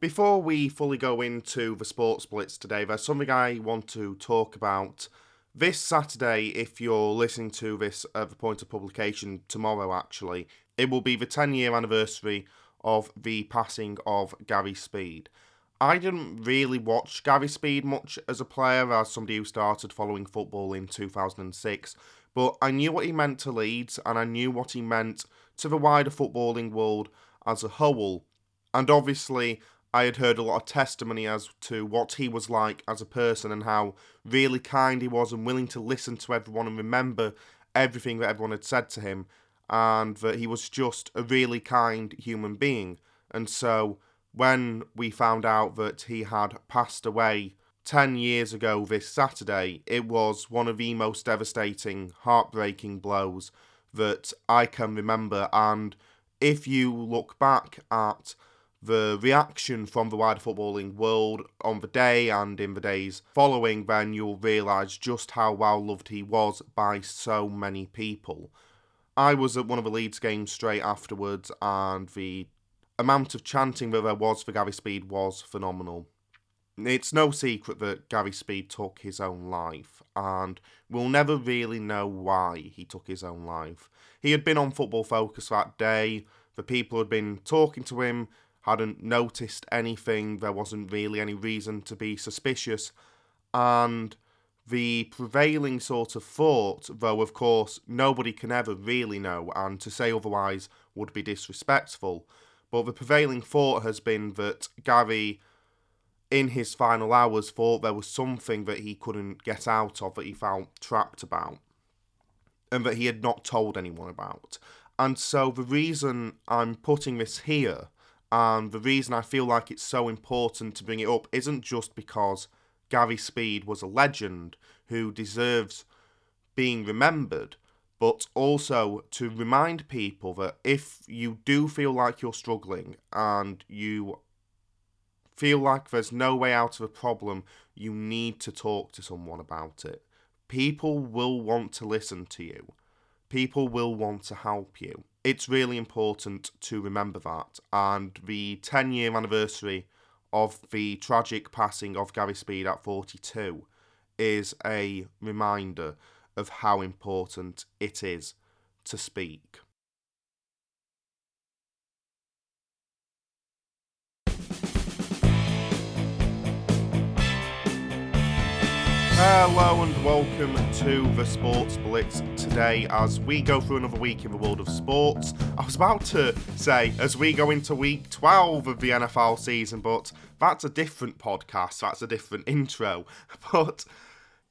Before we fully go into the sports blitz today, there's something I want to talk about. This Saturday, if you're listening to this at the point of publication tomorrow, actually, it will be the 10 year anniversary of the passing of Gary Speed. I didn't really watch Gary Speed much as a player, as somebody who started following football in 2006, but I knew what he meant to Leeds and I knew what he meant to the wider footballing world as a whole. And obviously, I had heard a lot of testimony as to what he was like as a person and how really kind he was and willing to listen to everyone and remember everything that everyone had said to him, and that he was just a really kind human being. And so, when we found out that he had passed away 10 years ago this Saturday, it was one of the most devastating, heartbreaking blows that I can remember. And if you look back at the reaction from the wider footballing world on the day and in the days following, then you'll realise just how well loved he was by so many people. I was at one of the Leeds games straight afterwards, and the amount of chanting that there was for Gary Speed was phenomenal. It's no secret that Gary Speed took his own life, and we'll never really know why he took his own life. He had been on Football Focus that day, the people had been talking to him, hadn't noticed anything, there wasn't really any reason to be suspicious, and the prevailing sort of thought, though of course nobody can ever really know, and to say otherwise would be disrespectful, but the prevailing thought has been that Gary, in his final hours, thought there was something that he couldn't get out of, that he felt trapped about, and that he had not told anyone about. And so the reason I'm putting this here, and the reason I feel like it's so important to bring it up, isn't just because Gary Speed was a legend who deserves being remembered, but also to remind people that if you do feel like you're struggling and you feel like there's no way out of a problem, you need to talk to someone about it. People will want to listen to you, people will want to help you. It's really important to remember that. And the 10 year anniversary of the tragic passing of Gary Speed at 42 is a reminder of how important it is to speak. Hello and welcome to the Sports Blitz today as we go through another week in the world of sports. I was about to say as we go into week 12 of the NFL season, but that's a different podcast, that's a different intro. But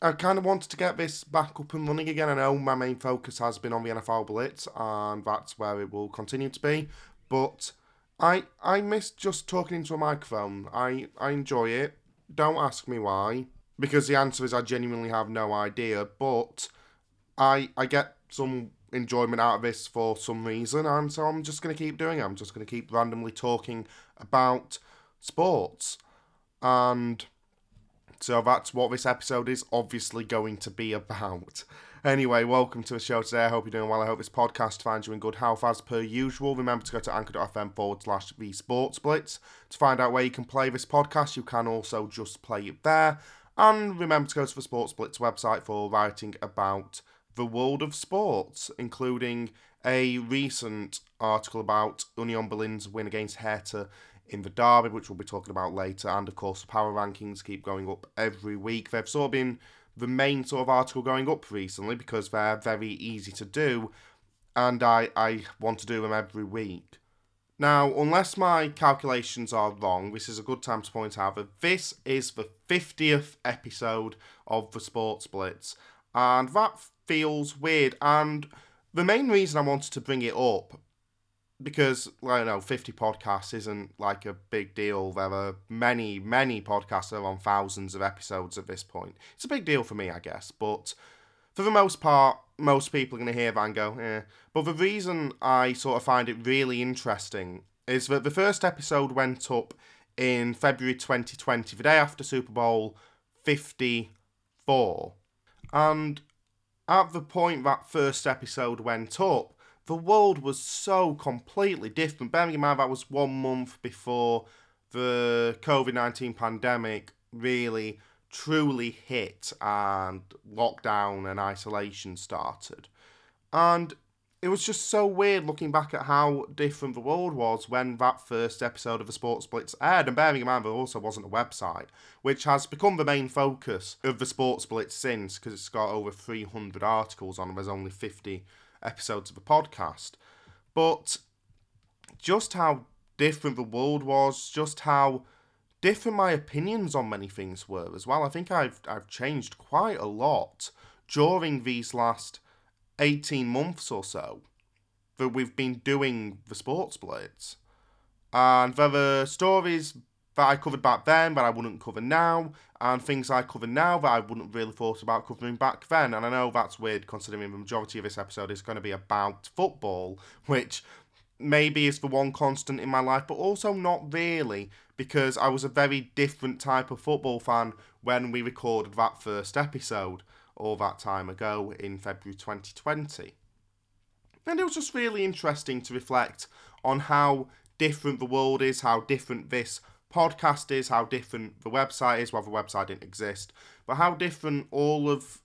I kind of wanted to get this back up and running again. I know my main focus has been on the NFL Blitz, and that's where it will continue to be. But I I miss just talking into a microphone. I I enjoy it. Don't ask me why, because the answer is I genuinely have no idea. But I I get some enjoyment out of this for some reason, and so I'm just gonna keep doing it. I'm just gonna keep randomly talking about sports, and so that's what this episode is obviously going to be about. Anyway, welcome to the show today. I hope you're doing well. I hope this podcast finds you in good health as per usual. Remember to go to anchor.fm forward slash the sports blitz to find out where you can play this podcast. You can also just play it there. And remember to go to the Sports Blitz website for writing about the world of sports, including a recent article about Union Berlin's win against Hertha in the derby, which we'll be talking about later, and of course the power rankings keep going up every week. They've sort of been the main sort of article going up recently because they're very easy to do, and I, I want to do them every week. Now, unless my calculations are wrong, this is a good time to point out that this is the 50th episode of the Sports Blitz, and that feels weird. And the main reason I wanted to bring it up because I don't know, 50 podcasts isn't like a big deal. There are many, many podcasts that are on thousands of episodes at this point. It's a big deal for me, I guess, but for the most part, most people are going to hear Van Gogh. eh. But the reason I sort of find it really interesting is that the first episode went up in February 2020, the day after Super Bowl 54. And at the point that first episode went up, the world was so completely different. Bearing in mind that was one month before the COVID 19 pandemic really truly hit and lockdown and isolation started. And it was just so weird looking back at how different the world was when that first episode of the Sports Blitz aired. And bearing in mind, there also wasn't a website, which has become the main focus of the Sports Blitz since, because it's got over 300 articles on, and there's only 50 episodes of the podcast. But just how different the world was, just how different my opinions on many things were as well. I think I've I've changed quite a lot during these last 18 months or so that we've been doing the sports blitz. And there are stories that I covered back then that I wouldn't cover now, and things I cover now that I wouldn't really thought about covering back then. And I know that's weird considering the majority of this episode is going to be about football, which maybe is the one constant in my life, but also not really, because I was a very different type of football fan when we recorded that first episode all that time ago in February 2020. And it was just really interesting to reflect on how different the world is, how different this podcast is, how different the website is. Well, the website didn't exist, but how different all of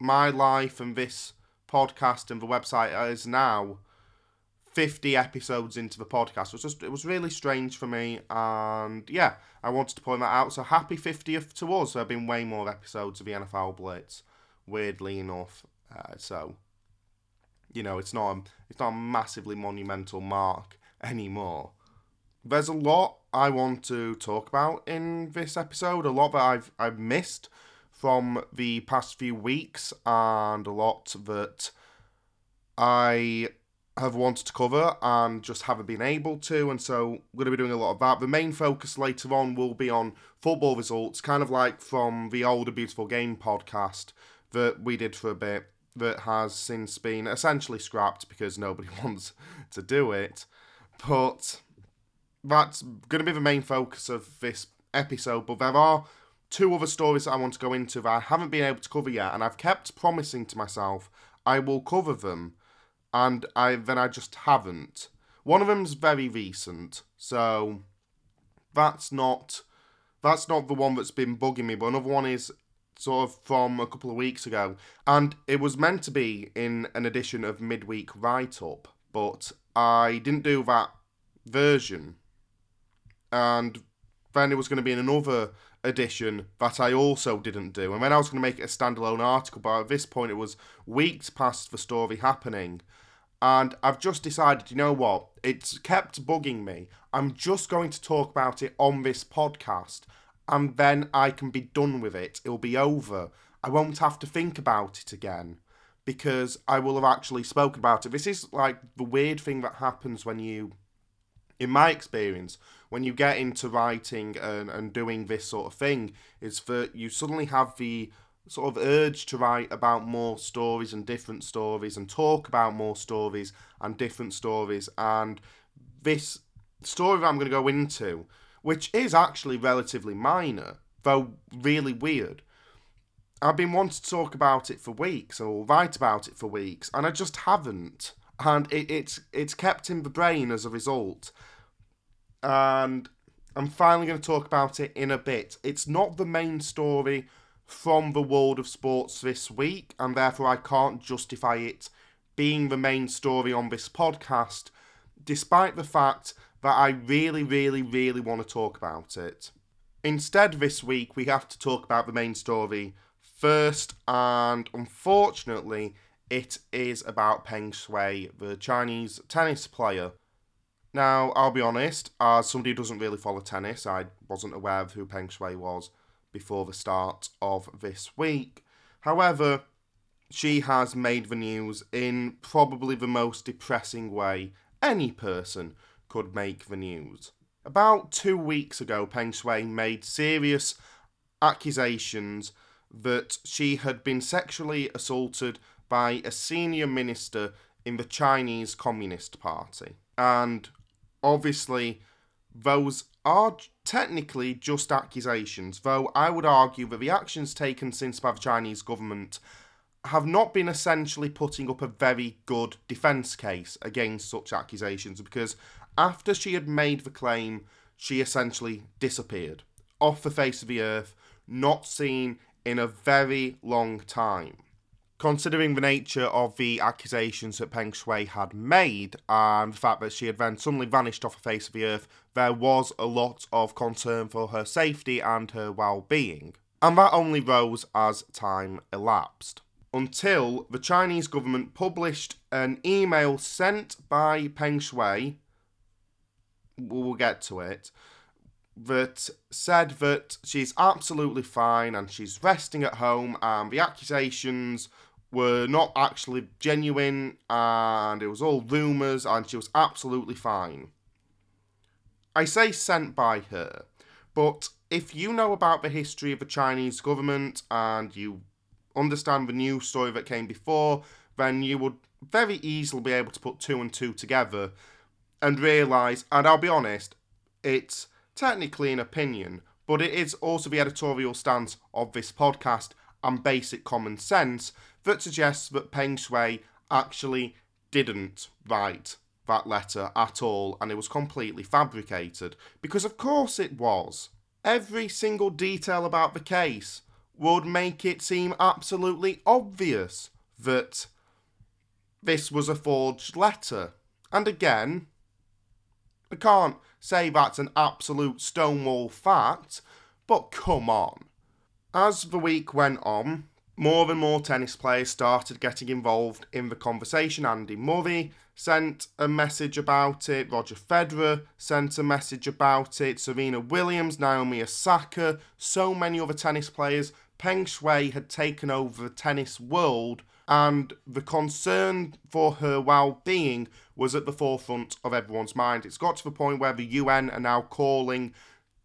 my life and this podcast and the website is now 50 episodes into the podcast. It was just it was really strange for me and yeah, I wanted to point that out. So happy 50th to us. There have been way more episodes of the NFL Blitz, weirdly enough. Uh, so you know, it's not a, it's not a massively monumental mark anymore. There's a lot I want to talk about in this episode, a lot that I've I've missed from the past few weeks and a lot that I have wanted to cover and just haven't been able to, and so we're going to be doing a lot of that. The main focus later on will be on football results, kind of like from the older Beautiful Game podcast that we did for a bit, that has since been essentially scrapped because nobody wants to do it. But that's going to be the main focus of this episode. But there are two other stories that I want to go into that I haven't been able to cover yet, and I've kept promising to myself I will cover them and I then I just haven't. One of them's very recent, so that's not that's not the one that's been bugging me. But another one is sort of from a couple of weeks ago, and it was meant to be in an edition of midweek write up, but I didn't do that version, and then it was going to be in another edition that I also didn't do. And then I was going to make it a standalone article, but at this point it was weeks past the story happening. And I've just decided, you know what? It's kept bugging me. I'm just going to talk about it on this podcast. And then I can be done with it. It'll be over. I won't have to think about it again because I will have actually spoken about it. This is like the weird thing that happens when you, in my experience, when you get into writing and, and doing this sort of thing, is that you suddenly have the sort of urge to write about more stories and different stories and talk about more stories and different stories. And this story that I'm going to go into, which is actually relatively minor, though really weird. I've been wanting to talk about it for weeks or write about it for weeks, and I just haven't. And it, it's it's kept in the brain as a result. And I'm finally going to talk about it in a bit. It's not the main story from the world of sports this week, and therefore I can't justify it being the main story on this podcast, despite the fact that I really, really, really want to talk about it. Instead, this week we have to talk about the main story first, and unfortunately, it is about Peng Shuai, the Chinese tennis player. Now, I'll be honest, as somebody who doesn't really follow tennis, I wasn't aware of who Peng Shuai was before the start of this week. However, she has made the news in probably the most depressing way any person could make the news. About two weeks ago, Peng Shuai made serious accusations that she had been sexually assaulted by a senior minister in the Chinese Communist Party. And obviously, those are technically just accusations, though I would argue that the actions taken since by the Chinese government have not been essentially putting up a very good defence case against such accusations because after she had made the claim she essentially disappeared off the face of the earth, not seen in a very long time. Considering the nature of the accusations that Peng Shuai had made and the fact that she had then suddenly vanished off the face of the earth, there was a lot of concern for her safety and her well being. And that only rose as time elapsed. Until the Chinese government published an email sent by Peng Shuai, we'll get to it, that said that she's absolutely fine and she's resting at home and the accusations were not actually genuine and it was all rumours and she was absolutely fine. I say sent by her, but if you know about the history of the Chinese government and you understand the news story that came before, then you would very easily be able to put two and two together and realise, and I'll be honest, it's technically an opinion, but it is also the editorial stance of this podcast and basic common sense that suggests that Peng Shuai actually didn't write that letter at all and it was completely fabricated. Because of course it was. Every single detail about the case would make it seem absolutely obvious that this was a forged letter. And again, I can't say that's an absolute stonewall fact, but come on. As the week went on, more and more tennis players started getting involved in the conversation. Andy Murray sent a message about it, Roger Federer sent a message about it, Serena Williams, Naomi Osaka, so many other tennis players. Peng Shuai had taken over the tennis world, and the concern for her well being was at the forefront of everyone's mind. It's got to the point where the UN are now calling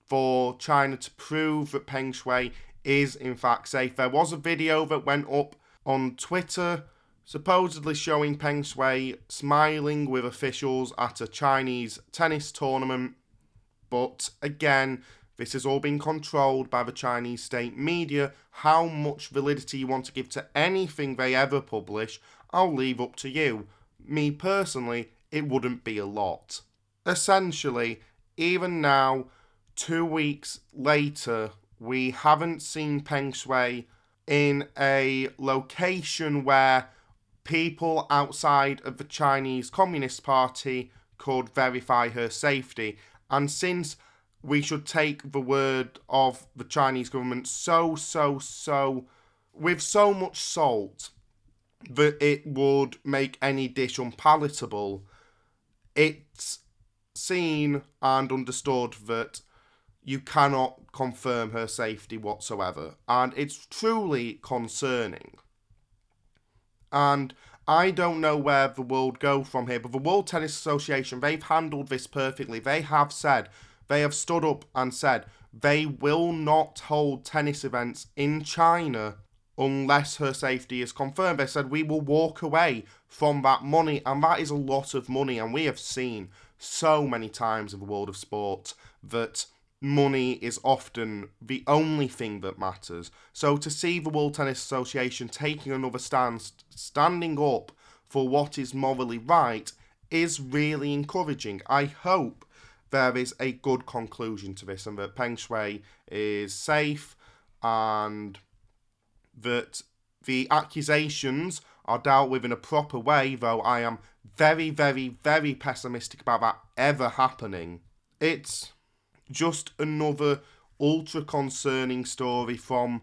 for China to prove that Peng Shuai is in fact safe. There was a video that went up on Twitter supposedly showing Peng Shuai smiling with officials at a Chinese tennis tournament. But again, this has all been controlled by the Chinese state media. How much validity you want to give to anything they ever publish, I'll leave up to you. Me personally, it wouldn't be a lot. Essentially, even now, two weeks later, we haven't seen Peng Shuai in a location where people outside of the Chinese Communist Party could verify her safety. And since we should take the word of the Chinese government so, so, so, with so much salt that it would make any dish unpalatable, it's seen and understood that you cannot confirm her safety whatsoever. And it's truly concerning. And I don't know where the world go from here, but the World Tennis Association, they've handled this perfectly. They have said, they have stood up and said they will not hold tennis events in China unless her safety is confirmed. They said we will walk away from that money, and that is a lot of money. And we have seen so many times in the world of sport that money is often the only thing that matters. So to see the World Tennis Association taking another stance, standing up for what is morally right, is really encouraging. I hope there is a good conclusion to this and that Peng Shuai is safe and that the accusations are dealt with in a proper way, though I am very, very, very pessimistic about that ever happening. It's just another ultra concerning story from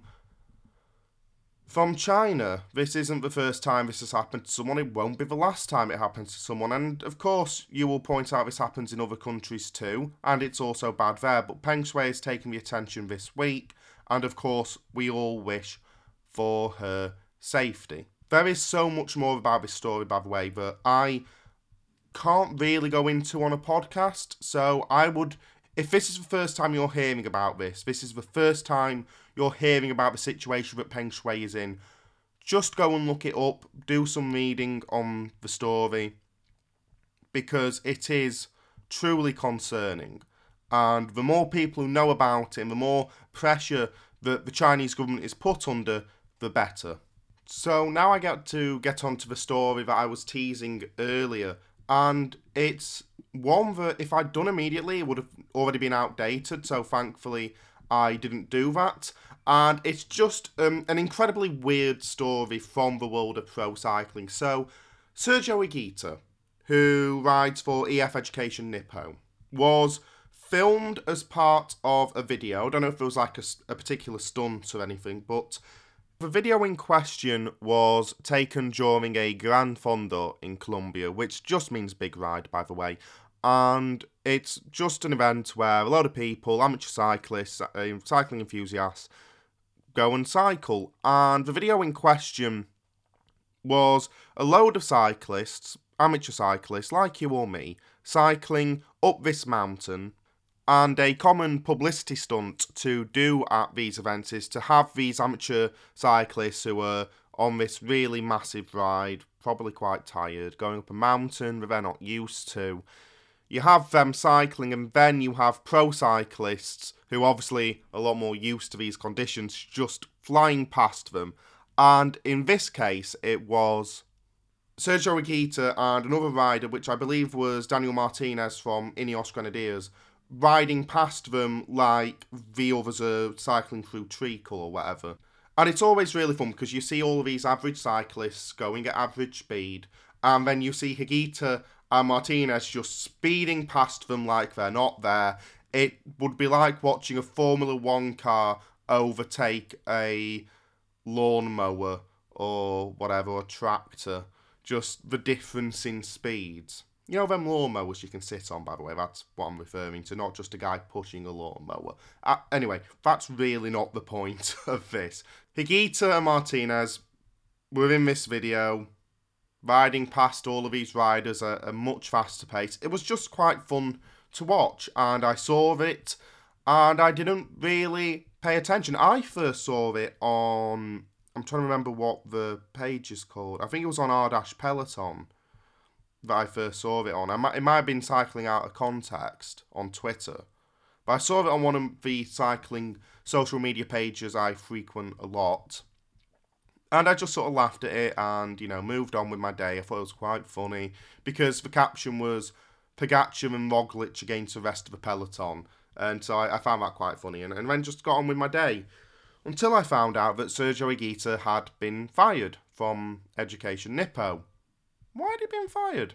from China. This isn't the first time this has happened to someone. It won't be the last time it happens to someone. And of course, you will point out this happens in other countries too, and it's also bad there. But Peng Shuai has taken the attention this week, and of course, we all wish for her safety. There is so much more about this story, by the way, that I can't really go into on a podcast. So I would if this is the first time you're hearing about this, this is the first time you're hearing about the situation that Peng Shuai is in, just go and look it up, do some reading on the story, because it is truly concerning. And the more people who know about it, and the more pressure that the Chinese government is put under, the better. So now I get to get onto the story that I was teasing earlier, and it's one that if I'd done immediately, it would have already been outdated. So thankfully, I didn't do that. And it's just um, an incredibly weird story from the world of pro cycling. So, Sergio Higuita, who rides for EF Education Nippo, was filmed as part of a video. I don't know if it was like a, a particular stunt or anything, but the video in question was taken during a Gran Fondo in Colombia, which just means big ride, by the way. And it's just an event where a lot of people, amateur cyclists, uh, cycling enthusiasts, go and cycle. And the video in question was a load of cyclists, amateur cyclists like you or me, cycling up this mountain and a common publicity stunt to do at these events is to have these amateur cyclists who are on this really massive ride, probably quite tired, going up a mountain that they're not used to. You have them cycling, and then you have pro cyclists who obviously a lot more used to these conditions just flying past them. And in this case, it was Sergio Higuita and another rider, which I believe was Daniel Martinez from Ineos Grenadiers, riding past them like the others are uh, cycling through treacle or whatever. And it's always really fun because you see all of these average cyclists going at average speed, and then you see Higuita and Martinez just speeding past them like they're not there. It would be like watching a Formula One car overtake a lawnmower or whatever, a tractor. Just the difference in speeds. You know them lawnmowers you can sit on, by the way, that's what I'm referring to, not just a guy pushing a lawnmower. Uh, anyway, that's really not the point of this. Higuita and Martinez were in this video, riding past all of these riders at a much faster pace. It was just quite fun to watch, and I saw it, and I didn't really pay attention. I first saw it on. I'm trying to remember what the page is called. I think it was on R Peloton that I first saw it on. I might, it might have been cycling out of context on Twitter, but I saw it on one of the cycling social media pages I frequent a lot. And I just sort of laughed at it and, you know, moved on with my day. I thought it was quite funny because the caption was Pogacar and Roglic against the rest of the peloton. And so I, I found that quite funny and, and then just got on with my day. Until I found out that Sergio Higuita had been fired from Education Nippo. Why had he been fired?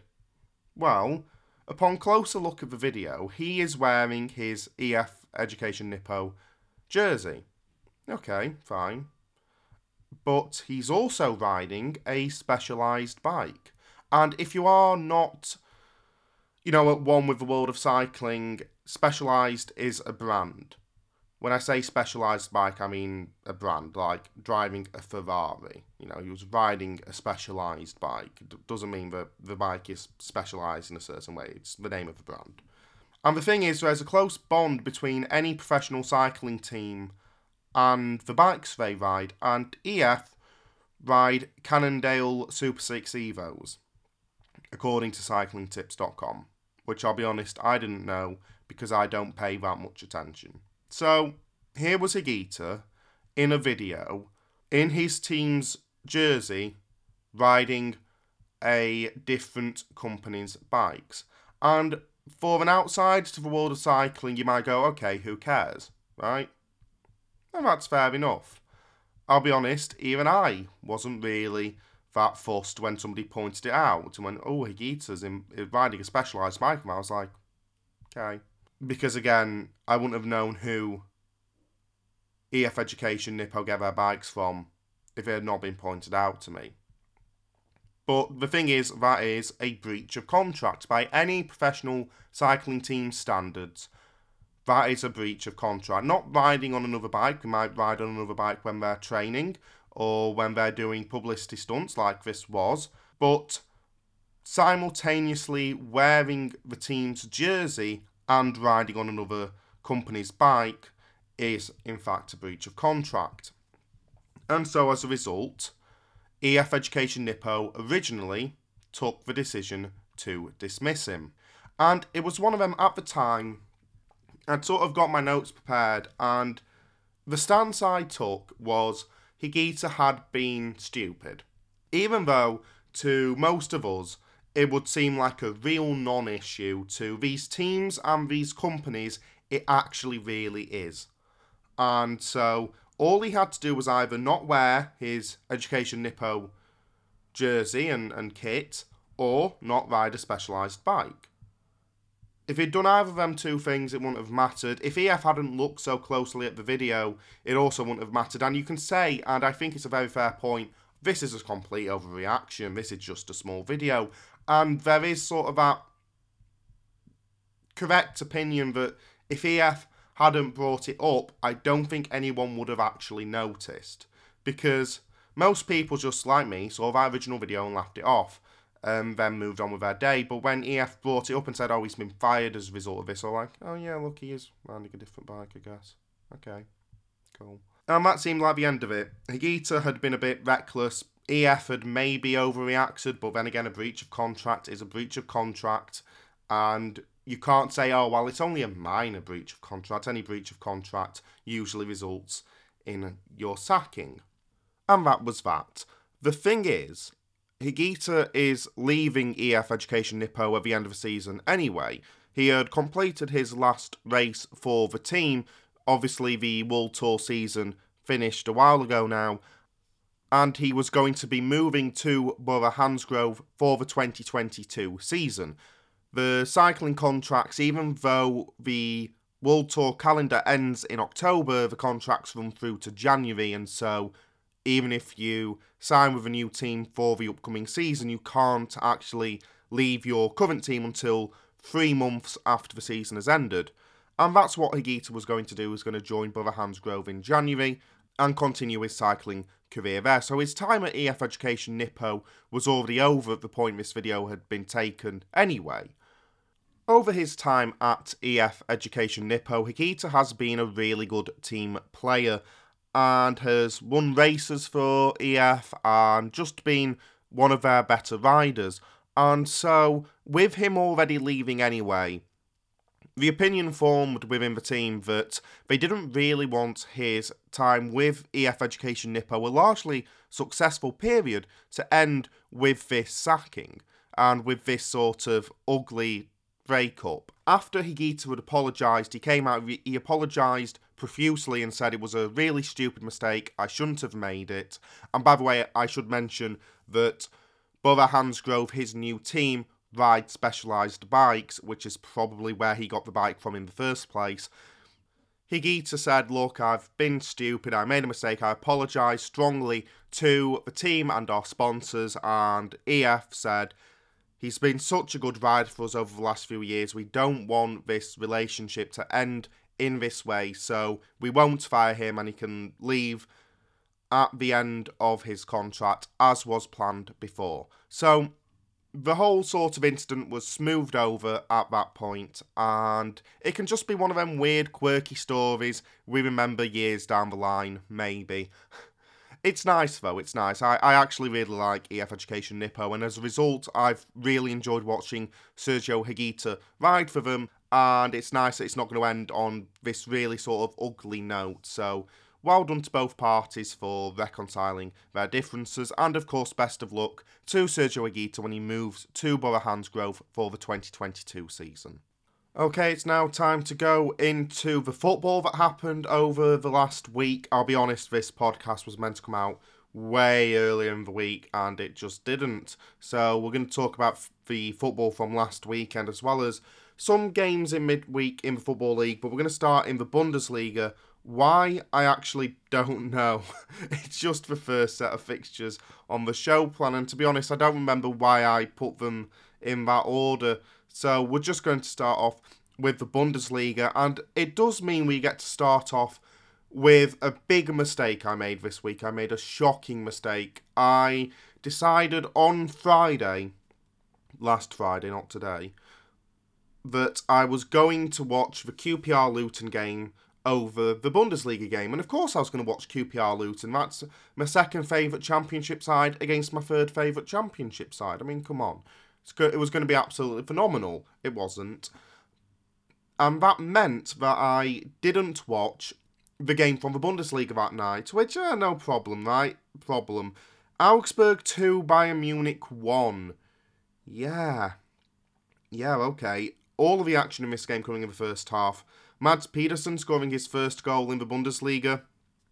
Well, upon closer look at the video, he is wearing his EF Education Nippo jersey. Okay, fine. But he's also riding a specialised bike. And if you are not, you know, at one with the world of cycling, Specialized is a brand. When I say specialized bike, I mean a brand, like driving a Ferrari. You know, he was riding a specialized bike. Doesn't mean that the bike is specialized in a certain way, it's the name of the brand. And the thing is, there's a close bond between any professional cycling team and the bikes they ride, and EF ride Cannondale Super 6 Evos, according to cyclingtips.com, which I'll be honest, I didn't know because I don't pay that much attention. So here was Higuita in a video in his team's jersey riding a different company's bikes. And for an outsider to the world of cycling, you might go, okay, who cares, right? And that's fair enough. I'll be honest, even I wasn't really that fussed when somebody pointed it out and went, oh, Higuita's in, riding a specialised bike. And I was like, okay because again, I wouldn't have known who EF Education Nippo get their bikes from if it had not been pointed out to me. But the thing is, that is a breach of contract by any professional cycling team standards. That is a breach of contract. Not riding on another bike, they might ride on another bike when they're training or when they're doing publicity stunts like this was, but simultaneously wearing the team's jersey and riding on another company's bike is in fact a breach of contract. And so as a result, EF Education Nippo originally took the decision to dismiss him. And it was one of them at the time, I'd sort of got my notes prepared, and the stance I took was Higuita had been stupid. Even though, to most of us, it would seem like a real non issue to these teams and these companies. It actually really is. And so all he had to do was either not wear his Education Nippo jersey and, and kit or not ride a specialised bike. If he'd done either of them two things, it wouldn't have mattered. If EF hadn't looked so closely at the video, it also wouldn't have mattered. And you can say, and I think it's a very fair point, this is a complete overreaction. This is just a small video. And there is sort of that correct opinion that if EF hadn't brought it up, I don't think anyone would have actually noticed. Because most people, just like me, saw that original video and laughed it off and then moved on with their day. But when EF brought it up and said, oh, he's been fired as a result of this, I was like, oh, yeah, look, he is riding a different bike, I guess. Okay, cool. And that seemed like the end of it. Higuita had been a bit reckless. EF had maybe overreacted, but then again, a breach of contract is a breach of contract. And you can't say, oh, well, it's only a minor breach of contract. Any breach of contract usually results in your sacking. And that was that. The thing is, Higuita is leaving EF Education Nippo at the end of the season anyway. He had completed his last race for the team. Obviously, the World Tour season finished a while ago now, and he was going to be moving to Bora-Hansgrohe for the 2022 season. The cycling contracts, even though the World Tour calendar ends in October, the contracts run through to January, and so even if you sign with a new team for the upcoming season, you can't actually leave your current team until three months after the season has ended. And that's what Higuita was going to do, was going to join Bora-Hansgrohe in January and continue his cycling career there. So his time at EF Education Nippo was already over at the point this video had been taken anyway. Over his time at EF Education Nippo, Higuita has been a really good team player and has won races for EF and just been one of their better riders. And so, with him already leaving anyway, the opinion formed within the team that they didn't really want his time with EF Education Nippo, a largely successful period, to end with this sacking and with this sort of ugly breakup. After Higuita had apologised, he came out, he apologised profusely and said it was a really stupid mistake. I shouldn't have made it. And by the way, I should mention that Bora-Hansgrohe, his new team, ride specialised bikes, which is probably where he got the bike from in the first place. Higuita said, Look, I've been stupid, I made a mistake, I apologise strongly to the team and our sponsors. And EF said, He's been such a good rider for us over the last few years. We don't want this relationship to end in this way, so we won't fire him and he can leave at the end of his contract as was planned before. So the whole sort of incident was smoothed over at that point, and it can just be one of them weird, quirky stories we remember years down the line, maybe. It's nice though, it's nice. I, I actually really like EF Education Nippo, and as a result, I've really enjoyed watching Sergio Higuita ride for them and it's nice that it's not going to end on this really sort of ugly note. So, well done to both parties for reconciling their differences, and of course, best of luck to Sergio Higuita when he moves to Bora-Hansgrohe for the 2022 season. Okay, it's now time to go into the football that happened over the last week. I'll be honest, this podcast was meant to come out way earlier in the week and it just didn't. So, we're going to talk about the football from last weekend as well as some games in midweek in the Football League, but we're going to start in the Bundesliga. Why? I actually don't know. it's just the first set of fixtures on the show plan, and to be honest, I don't remember why I put them in that order. So we're just going to start off with the Bundesliga, and it does mean we get to start off with a big mistake I made this week. I made a shocking mistake. I decided on Friday, last Friday, not today, that I was going to watch the QPR Luton game over the Bundesliga game. And of course, I was going to watch QPR Luton. That's my second favourite championship side against my third favourite championship side. I mean, come on. It was going to be absolutely phenomenal. It wasn't. And that meant that I didn't watch the game from the Bundesliga that night, which, uh, no problem, right? Problem. Augsburg 2, Bayern Munich 1. Yeah. Yeah, okay. All of the action in this game coming in the first half. Mads Pedersen scoring his first goal in the Bundesliga.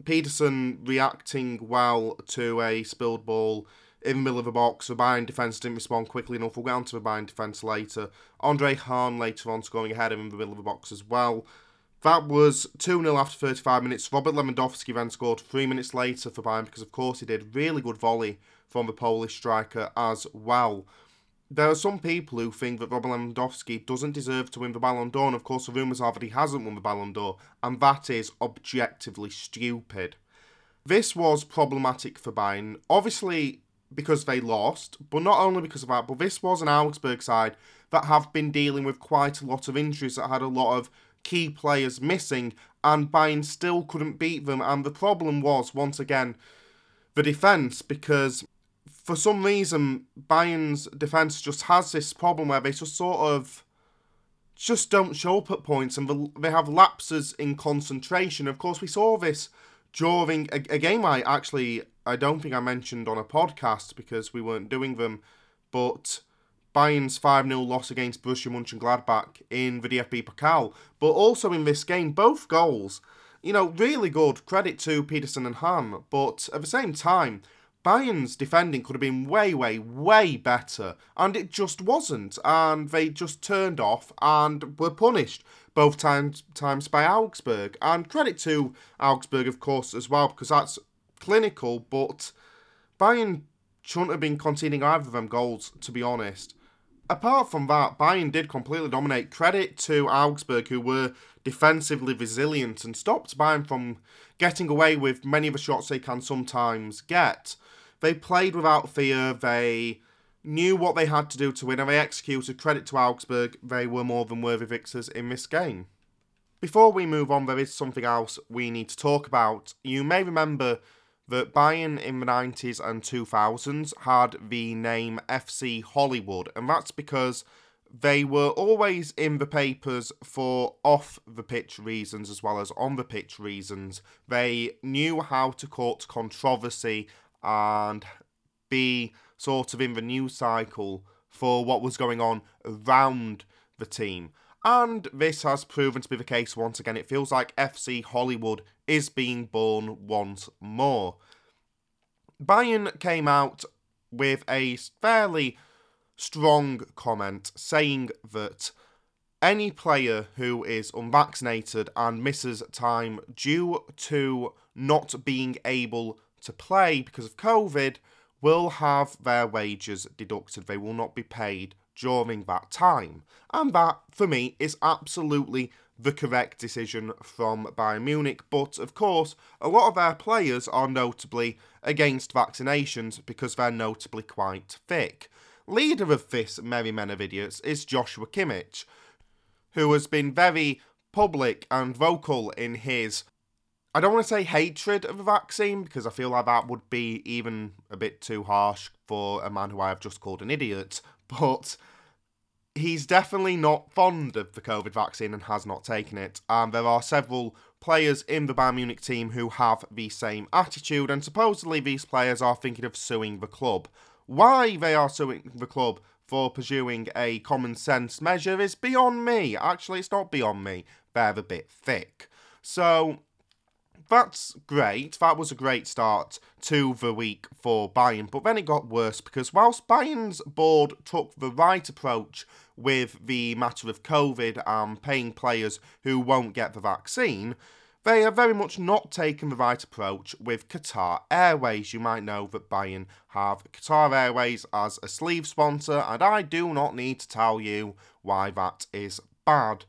Pedersen reacting well to a spilled ball in the middle of the box. The Bayern defence didn't respond quickly enough. We'll get on to the Bayern defence later. Andre Hahn later on scoring ahead of him in the middle of the box as well. That was 2 0 after 35 minutes. Robert Lewandowski then scored three minutes later for Bayern because, of course, he did. Really good volley from the Polish striker as well. There are some people who think that Robert Lewandowski doesn't deserve to win the Ballon d'Or, and of course, the rumours are that he hasn't won the Ballon d'Or, and that is objectively stupid. This was problematic for Bayern, obviously because they lost, but not only because of that, but this was an Augsburg side that have been dealing with quite a lot of injuries, that had a lot of key players missing, and Bayern still couldn't beat them. And the problem was, once again, the defence, because for some reason, Bayern's defence just has this problem where they just sort of just don't show up at points and they have lapses in concentration. Of course, we saw this during a, a game I actually I don't think I mentioned on a podcast because we weren't doing them, but Bayern's 5 0 loss against Borussia Mönchengladbach in the DFB Pokal, but also in this game, both goals, you know, really good. Credit to Pedersen and Hahn, but at the same time, Bayern's defending could have been way, way, way better, and it just wasn't. And they just turned off and were punished both times times by Augsburg. And credit to Augsburg, of course, as well, because that's clinical. But Bayern shouldn't have been conceding either of them goals, to be honest. Apart from that, Bayern did completely dominate. Credit to Augsburg, who were defensively resilient and stopped Bayern from getting away with many of the shots they can sometimes get. They played without fear. They knew what they had to do to win, and they executed. Credit to Augsburg, they were more than worthy victors in this game. Before we move on, there is something else we need to talk about. You may remember that Bayern in the 90s and 2000s had the name FC Hollywood, and that's because they were always in the papers for off the pitch reasons as well as on the pitch reasons. They knew how to court controversy and be sort of in the news cycle for what was going on around the team. And this has proven to be the case once again. It feels like FC Hollywood is being born once more. Bayern came out with a fairly strong comment saying that any player who is unvaccinated and misses time due to not being able to play because of COVID will have their wages deducted. They will not be paid during that time. And that, for me, is absolutely the correct decision from Bayern Munich. But of course, a lot of their players are notably against vaccinations because they're notably quite thick. Leader of this Merry Men of Idiots is Joshua Kimmich, who has been very public and vocal in his I don't want to say hatred of a vaccine because I feel like that would be even a bit too harsh for a man who I have just called an idiot, but he's definitely not fond of the COVID vaccine and has not taken it. And there are several players in the Bayern Munich team who have the same attitude, and supposedly these players are thinking of suing the club. Why they are suing the club for pursuing a common sense measure is beyond me. Actually, it's not beyond me. They're a bit thick. So that's great. That was a great start to the week for Bayern. But then it got worse because whilst Bayern's board took the right approach with the matter of COVID and paying players who won't get the vaccine, they have very much not taken the right approach with Qatar Airways. You might know that Bayern have Qatar Airways as a sleeve sponsor, and I do not need to tell you why that is bad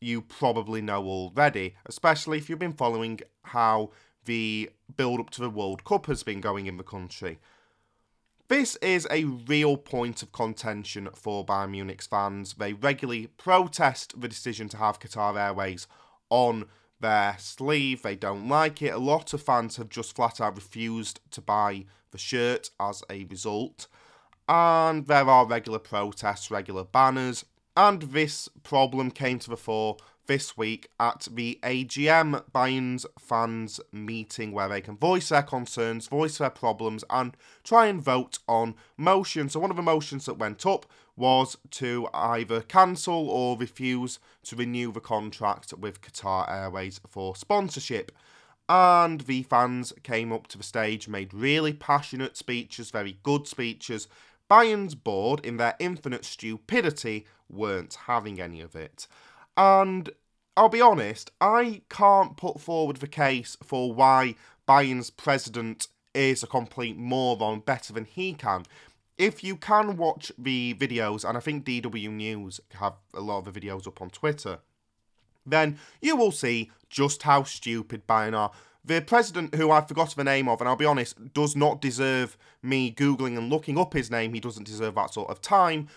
you probably know already, especially if you've been following how the build up to the World Cup has been going in the country. This is a real point of contention for Bayern Munich's fans. They regularly protest the decision to have Qatar Airways on their sleeve. They don't like it. A lot of fans have just flat out refused to buy the shirt as a result. And there are regular protests, regular banners, and this problem came to the fore this week at the AGM Bayern's fans meeting where they can voice their concerns, voice their problems, and try and vote on motions. So, one of the motions that went up was to either cancel or refuse to renew the contract with Qatar Airways for sponsorship. And the fans came up to the stage, made really passionate speeches, very good speeches. Bayern's board, in their infinite stupidity, weren't having any of it. And I'll be honest, I can't put forward the case for why Bayern's president is a complete moron better than he can. If you can watch the videos, and I think DW News have a lot of the videos up on Twitter, then you will see just how stupid Bayern are. The president, who I've forgotten the name of, and I'll be honest, does not deserve me Googling and looking up his name. He doesn't deserve that sort of time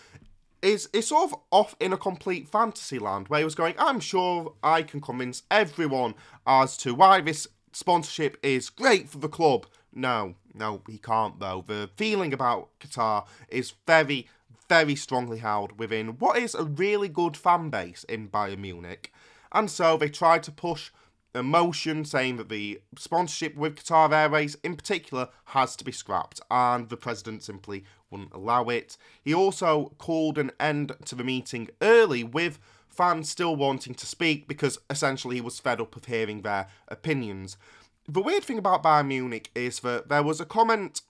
is is sort of off in a complete fantasy land where he was going, I'm sure I can convince everyone as to why this sponsorship is great for the club. No, no, he can't though. The feeling about Qatar is very, very strongly held within what is a really good fan base in Bayern Munich. And so they tried to push a motion saying that the sponsorship with Qatar Airways in particular has to be scrapped, and the president simply wouldn't allow it. He also called an end to the meeting early with fans still wanting to speak because essentially he was fed up of hearing their opinions. The weird thing about Bayern Munich is that there was a comment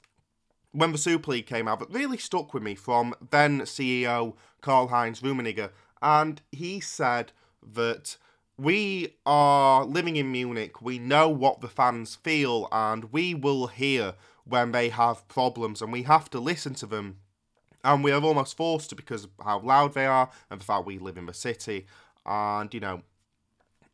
when the Super League came out that really stuck with me from then CEO Karl Heinz Rummenigge, and he said that we are living in Munich, we know what the fans feel, and we will hear when they have problems, and we have to listen to them. And we are almost forced to because of how loud they are and the fact we live in the city. And, you know,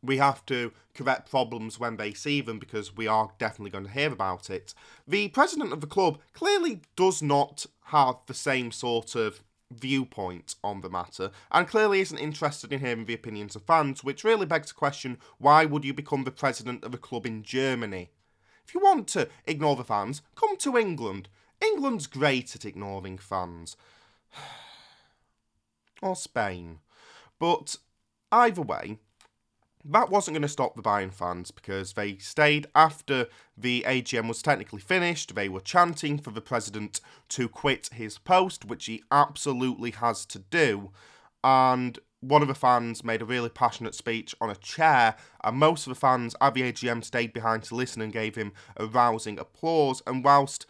we have to correct problems when they see them because we are definitely going to hear about it. The president of the club clearly does not have the same sort of viewpoint on the matter and clearly isn't interested in hearing the opinions of fans, which really begs the question why would you become the president of a club in Germany? If you want to ignore the fans, come to England. England's great at ignoring fans. or Spain. But either way, that wasn't going to stop the Bayern fans because they stayed after the AGM was technically finished. They were chanting for the president to quit his post, which he absolutely has to do. And one of the fans made a really passionate speech on a chair, and most of the fans at the AGM stayed behind to listen and gave him a rousing applause. And whilst,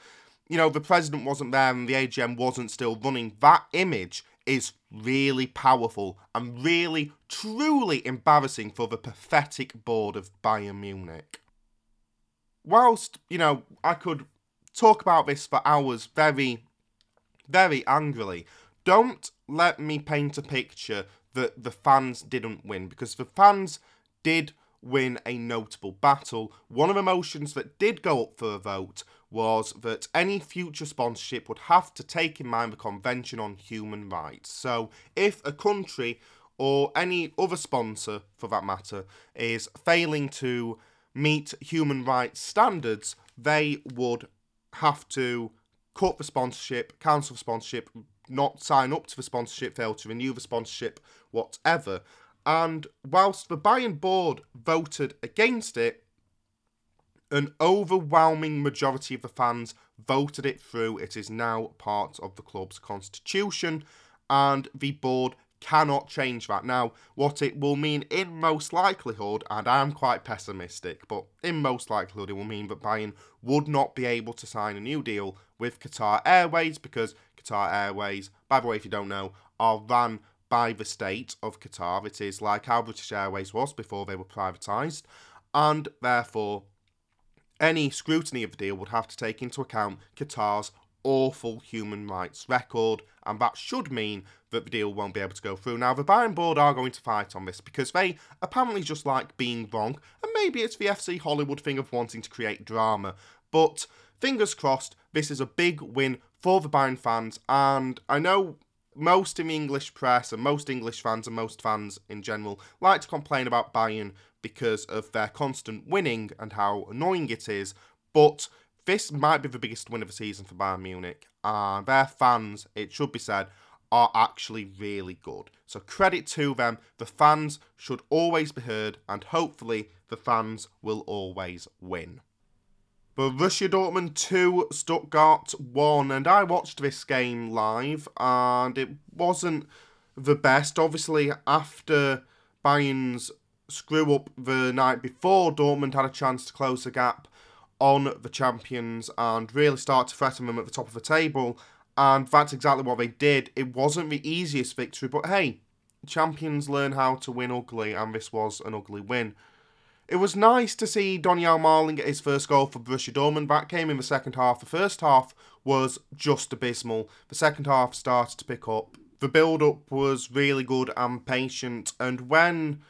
you know, the president wasn't there and the AGM wasn't still running, that image is really powerful and really, truly embarrassing for the pathetic board of Bayern Munich. Whilst, you know, I could talk about this for hours very, very angrily, don't let me paint a picture that the fans didn't win because the fans did win a notable battle. One of the motions that did go up for a vote was that any future sponsorship would have to take in mind the Convention on Human Rights. So, if a country or any other sponsor, for that matter, is failing to meet human rights standards, they would have to cut the sponsorship, cancel the sponsorship, not sign up to the sponsorship, fail to renew the sponsorship, whatever. And whilst the Bayern board voted against it, an overwhelming majority of the fans voted it through. It is now part of the club's constitution, and the board cannot change that. Now, what it will mean in most likelihood, and I am quite pessimistic, but in most likelihood, it will mean that Bayern would not be able to sign a new deal with Qatar Airways because Qatar Airways, by the way, if you don't know, are run by the state of Qatar. It is like how British Airways was before they were privatised, and therefore any scrutiny of the deal would have to take into account Qatar's awful human rights record, and that should mean that the deal won't be able to go through. Now, the Bayern board are going to fight on this because they apparently just like being wrong, and maybe it's the FC Hollywood thing of wanting to create drama. But fingers crossed, this is a big win for the Bayern fans, and I know most in the English press and most English fans and most fans in general like to complain about Bayern because of their constant winning and how annoying it is. But this might be the biggest win of the season for Bayern Munich. Uh, their fans, it should be said, are actually really good. So credit to them. The fans should always be heard, and hopefully the fans will always win. Borussia Dortmund 2, Stuttgart 1, and I watched this game live, and it wasn't the best. Obviously, after Bayern's screw up the night before, Dortmund had a chance to close the gap on the champions and really start to threaten them at the top of the table. And that's exactly what they did. It wasn't the easiest victory, but hey, champions learn how to win ugly, and this was an ugly win. It was nice to see Donyell Malen get his first goal for Borussia Dortmund. That came in the second half. The first half was just abysmal. The second half started to pick up. The build-up was really good and patient, and when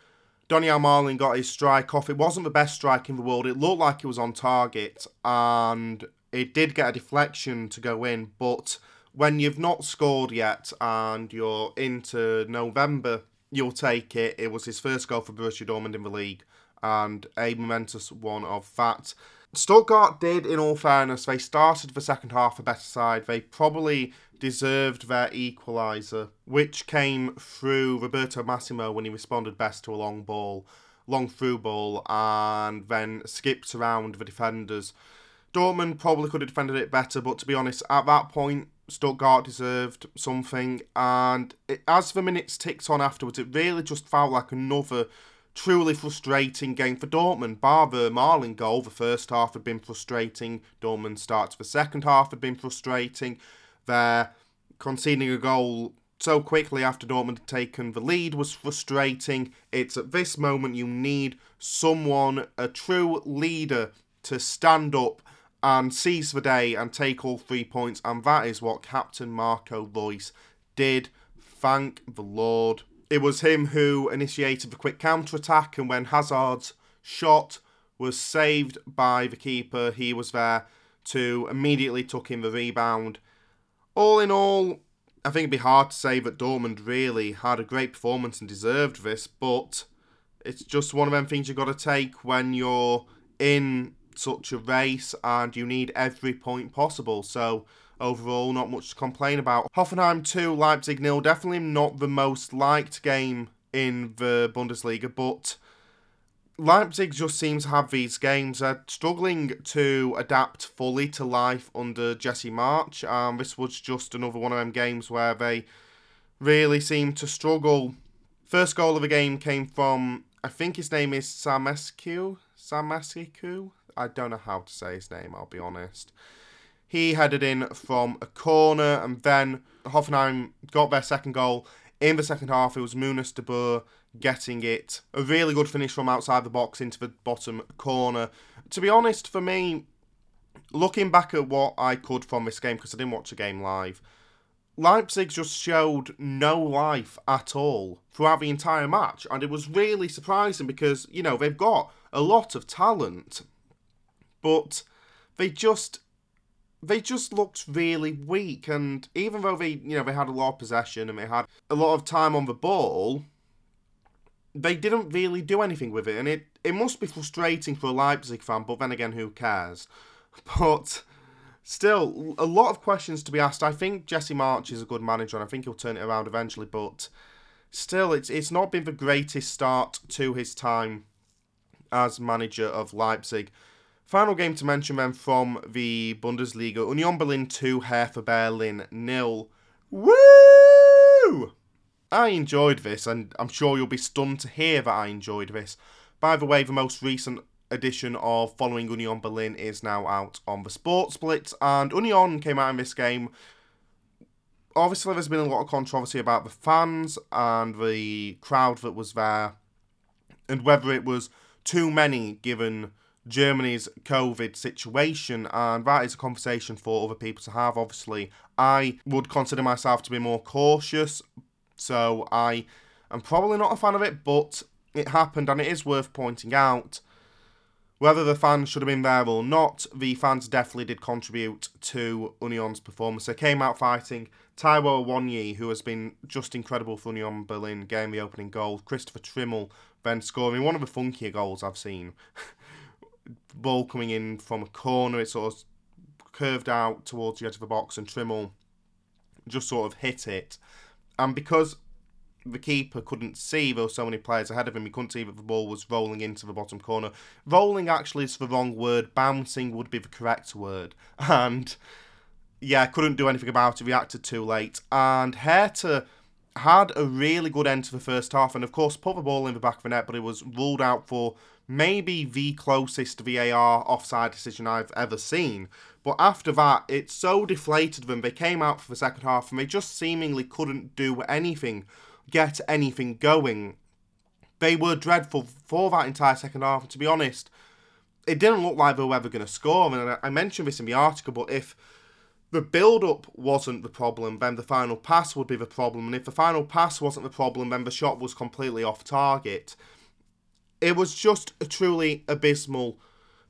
Donyell Malen got his strike off. It wasn't the best strike in the world. It looked like it was on target, and it did get a deflection to go in. But when you've not scored yet and you're into November, you'll take it. It was his first goal for Borussia Dortmund in the league, and a momentous one of that. Stuttgart did, in all fairness, they started the second half a better side. They probably deserved their equaliser, which came through Roberto Massimo when he responded best to a long ball, long through ball, and then skipped around the defenders. Dortmund probably could have defended it better, but to be honest, at that point, Stuttgart deserved something. And it, as the minutes ticked on afterwards, it really just felt like another truly frustrating game for Dortmund. Bar the Malen goal, the first half had been frustrating. Dortmund start to the second half had been frustrating there. Conceding a goal so quickly after Dortmund had taken the lead was frustrating. It's at this moment you need someone, a true leader, to stand up and seize the day and take all three points, and that is what Captain Marco Reus did. Thank the Lord. It was him who initiated the quick counter attack, and when Hazard's shot was saved by the keeper, he was there to immediately tuck in the rebound all in all, I think it'd be hard to say that Dortmund really had a great performance and deserved this, but it's just one of them things you've got to take when you're in such a race and you need every point possible. So overall, not much to complain about. Hoffenheim 2, Leipzig nil. Definitely not the most liked game in the Bundesliga, but Leipzig just seems to have these games. They're struggling to adapt fully to life under Jesse Marsch, Um, this was just another one of them games where they really seem to struggle. First goal of the game came from, I think his name is Samescu. Samescu? I don't know how to say his name, I'll be honest. He headed in from a corner, and then Hoffenheim got their second goal. In the second half, it was Munas Dabbur getting it. A really good finish from outside the box into the bottom corner. To be honest, for me, looking back at what I could from this game, because I didn't watch the game live, Leipzig just showed no life at all throughout the entire match. And it was really surprising because, you know, they've got a lot of talent, but they just they just looked really weak and even though they you know they had a lot of possession and they had a lot of time on the ball they didn't really do anything with it, and it, it must be frustrating for a Leipzig fan, but then again, who cares? But still, a lot of questions to be asked. I think Jesse Marsch is a good manager, and I think he'll turn it around eventually, but still, it's, it's not been the greatest start to his time as manager of Leipzig. Final game to mention then from the Bundesliga Union Berlin 2, Hertha Berlin nil. Woo! I enjoyed this, and I'm sure you'll be stunned to hear that I enjoyed this. By the way, the most recent edition of Following Union Berlin is now out on the Sports Blitz, and Union came out in this game. Obviously, there's been a lot of controversy about the fans and the crowd that was there, and whether it was too many given Germany's COVID situation, and that is a conversation for other people to have. Obviously, I would consider myself to be more cautious, so I am probably not a fan of it, but it happened and it is worth pointing out. Whether the fans should have been there or not, the fans definitely did contribute to Union's performance. They came out fighting Taiwo Awoniyi, who has been just incredible for Union Berlin, getting the opening goal. Christopher Trimmel then scoring one of the funkier goals I've seen. Ball coming in from a corner, it sort of curved out towards the edge of the box, and Trimmel just sort of hit it And because the keeper couldn't see there were so many players ahead of him, he couldn't see that the ball was rolling into the bottom corner. Rolling actually is the wrong word, bouncing would be the correct word. And yeah, couldn't do anything about it, reacted too late. And Hertha had a really good end to the first half, and of course, put the ball in the back of the net, but it was ruled out for maybe the closest VAR offside decision I've ever seen. But after that, it so deflated them. They came out for the second half and they just seemingly couldn't do anything, get anything going. They were dreadful for that entire second half. And to be honest, it didn't look like they were ever going to score. And I mentioned this in the article, but if the build up wasn't the problem, then the final pass would be the problem. And if the final pass wasn't the problem, then the shot was completely off target. It was just a truly abysmal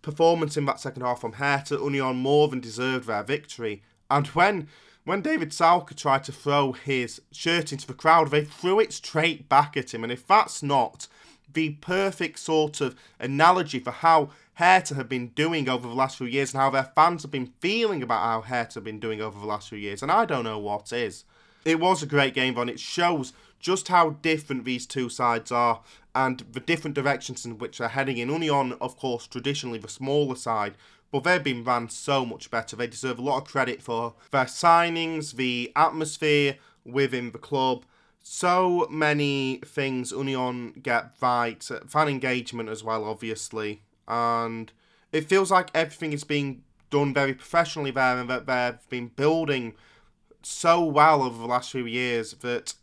performance in that second half from Hertha. Union more than deserved their victory. And when when David Selke tried to throw his shirt into the crowd, they threw it straight back at him. And if that's not the perfect sort of analogy for how Hertha have been doing over the last few years and how their fans have been feeling about how Hertha have been doing over the last few years. And I don't know what is. It was a great game, and it shows just how different these two sides are and the different directions in which they're heading in. Union, of course, traditionally the smaller side, but they've been ran so much better. They deserve a lot of credit for their signings, the atmosphere within the club. So many things Union get right. Fan engagement as well, obviously and it feels like everything is being done very professionally there, and that they've been building so well over the last few years that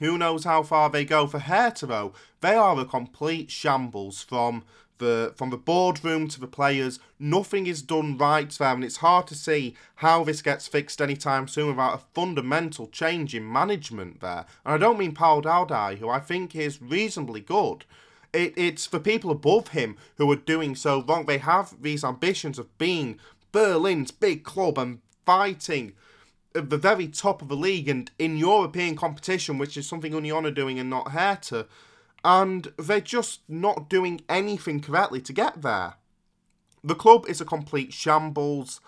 who knows how far they go. For though, they are a complete shambles from the from the boardroom to the players. Nothing is done right there, and it's hard to see how this gets fixed anytime soon without a fundamental change in management there. And I don't mean Paul Dardai, who I think is reasonably good, it, it's for people above him who are doing so wrong. They have these ambitions of being Berlin's big club and fighting at the very top of the league and in European competition, which is something Union are doing and not Hertha. And they're just not doing anything correctly to get there. The club is a complete shambles.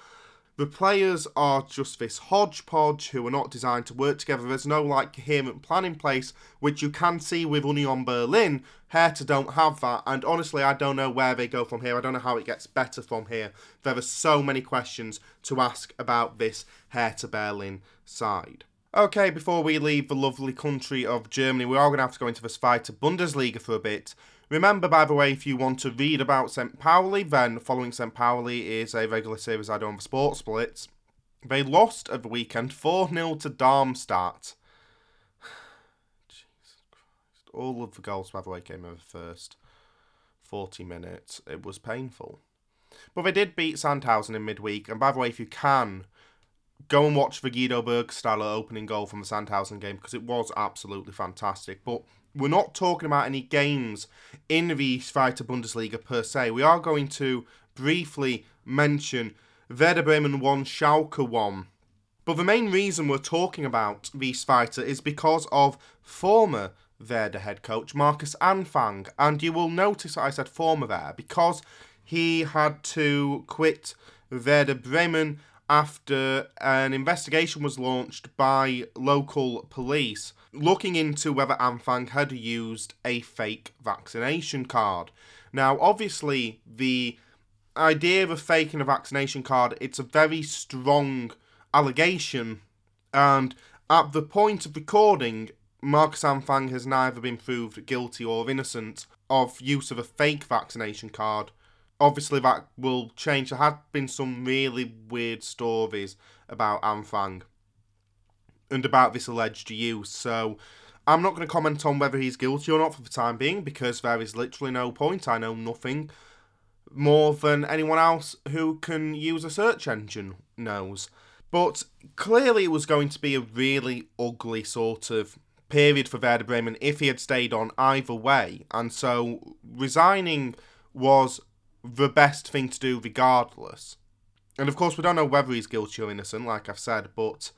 The players are just this hodgepodge who are not designed to work together. There's no like coherent plan in place, which you can see with Union Berlin. Hertha don't have that, and honestly, I don't know where they go from here. I don't know how it gets better from here. There are so many questions to ask about this Hertha Berlin side. Okay, before we leave the lovely country of Germany, we are going to have to go into the Zweite Bundesliga for a bit. Remember, by the way, if you want to read about St. Pauli, then following St. Pauli is a regular series I do on the Sports Splits. They lost at the weekend 4 0 to Darmstadt. Jesus Christ. All of the goals, by the way, came over the first 40 minutes. It was painful. But they did beat Sandhausen in midweek, and by the way, if you can, go and watch the Guido Burgstaller opening goal from the Sandhausen game because it was absolutely fantastic. But we're not talking about any games in the Zweite Bundesliga per se. We are going to briefly mention Werder Bremen 1, Schalke 1. But the main reason we're talking about the Zweite is because of former Werder head coach Markus Anfang. And you will notice that I said former there because he had to quit Werder Bremen after an investigation was launched by local police looking into whether Anfang had used a fake vaccination card. Now, obviously, the idea of faking a vaccination card, it's a very strong allegation, and at the point of recording, Markus Anfang has neither been proved guilty or innocent of use of a fake vaccination card obviously that will change. There have been some really weird stories about Anfang and about this alleged use. So I'm not going to comment on whether he's guilty or not for the time being because there is literally no point. I know nothing more than anyone else who can use a search engine knows. But clearly, it was going to be a really ugly sort of period for Werder Bremen if he had stayed on either way. And so resigning was the best thing to do regardless. And of course, we don't know whether he's guilty or innocent, like I've said, but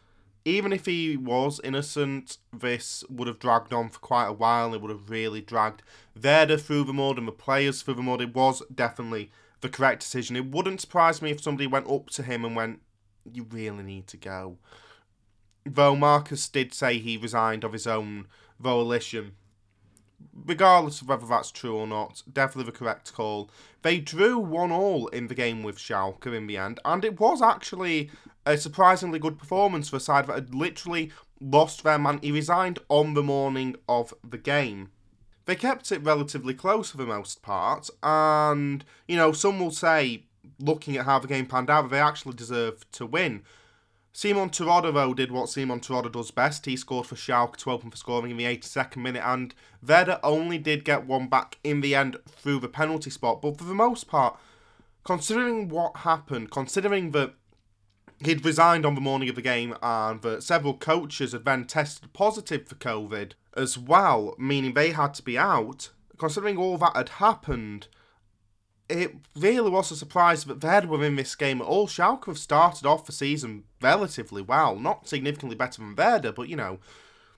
even if he was innocent, this would have dragged on for quite a while. It would have really dragged Werder through the mud and the players through the mud. It was definitely the correct decision. It wouldn't surprise me if somebody went up to him and went, You really need to go. though Markus did say he resigned of his own volition. Regardless of whether that's true or not, definitely the correct call. They drew one all in the game with Schalke in the end, and it was actually a surprisingly good performance for a side that had literally lost their man. He resigned on the morning of the game. They kept it relatively close for the most part, and you know, some will say, looking at how the game panned out, they actually deserved to win. Simon though, did what Simon Terodde does best. He scored for Schalke to open for scoring in the 82nd minute, and Werder only did get one back in the end through the penalty spot. But for the most part, considering what happened, considering that he'd resigned on the morning of the game and that several coaches had then tested positive for COVID as well, meaning they had to be out, considering all that had happened, it really was a surprise that Werder were in this game at all. Schalke have started off the season relatively well, not significantly better than Werder, but you know,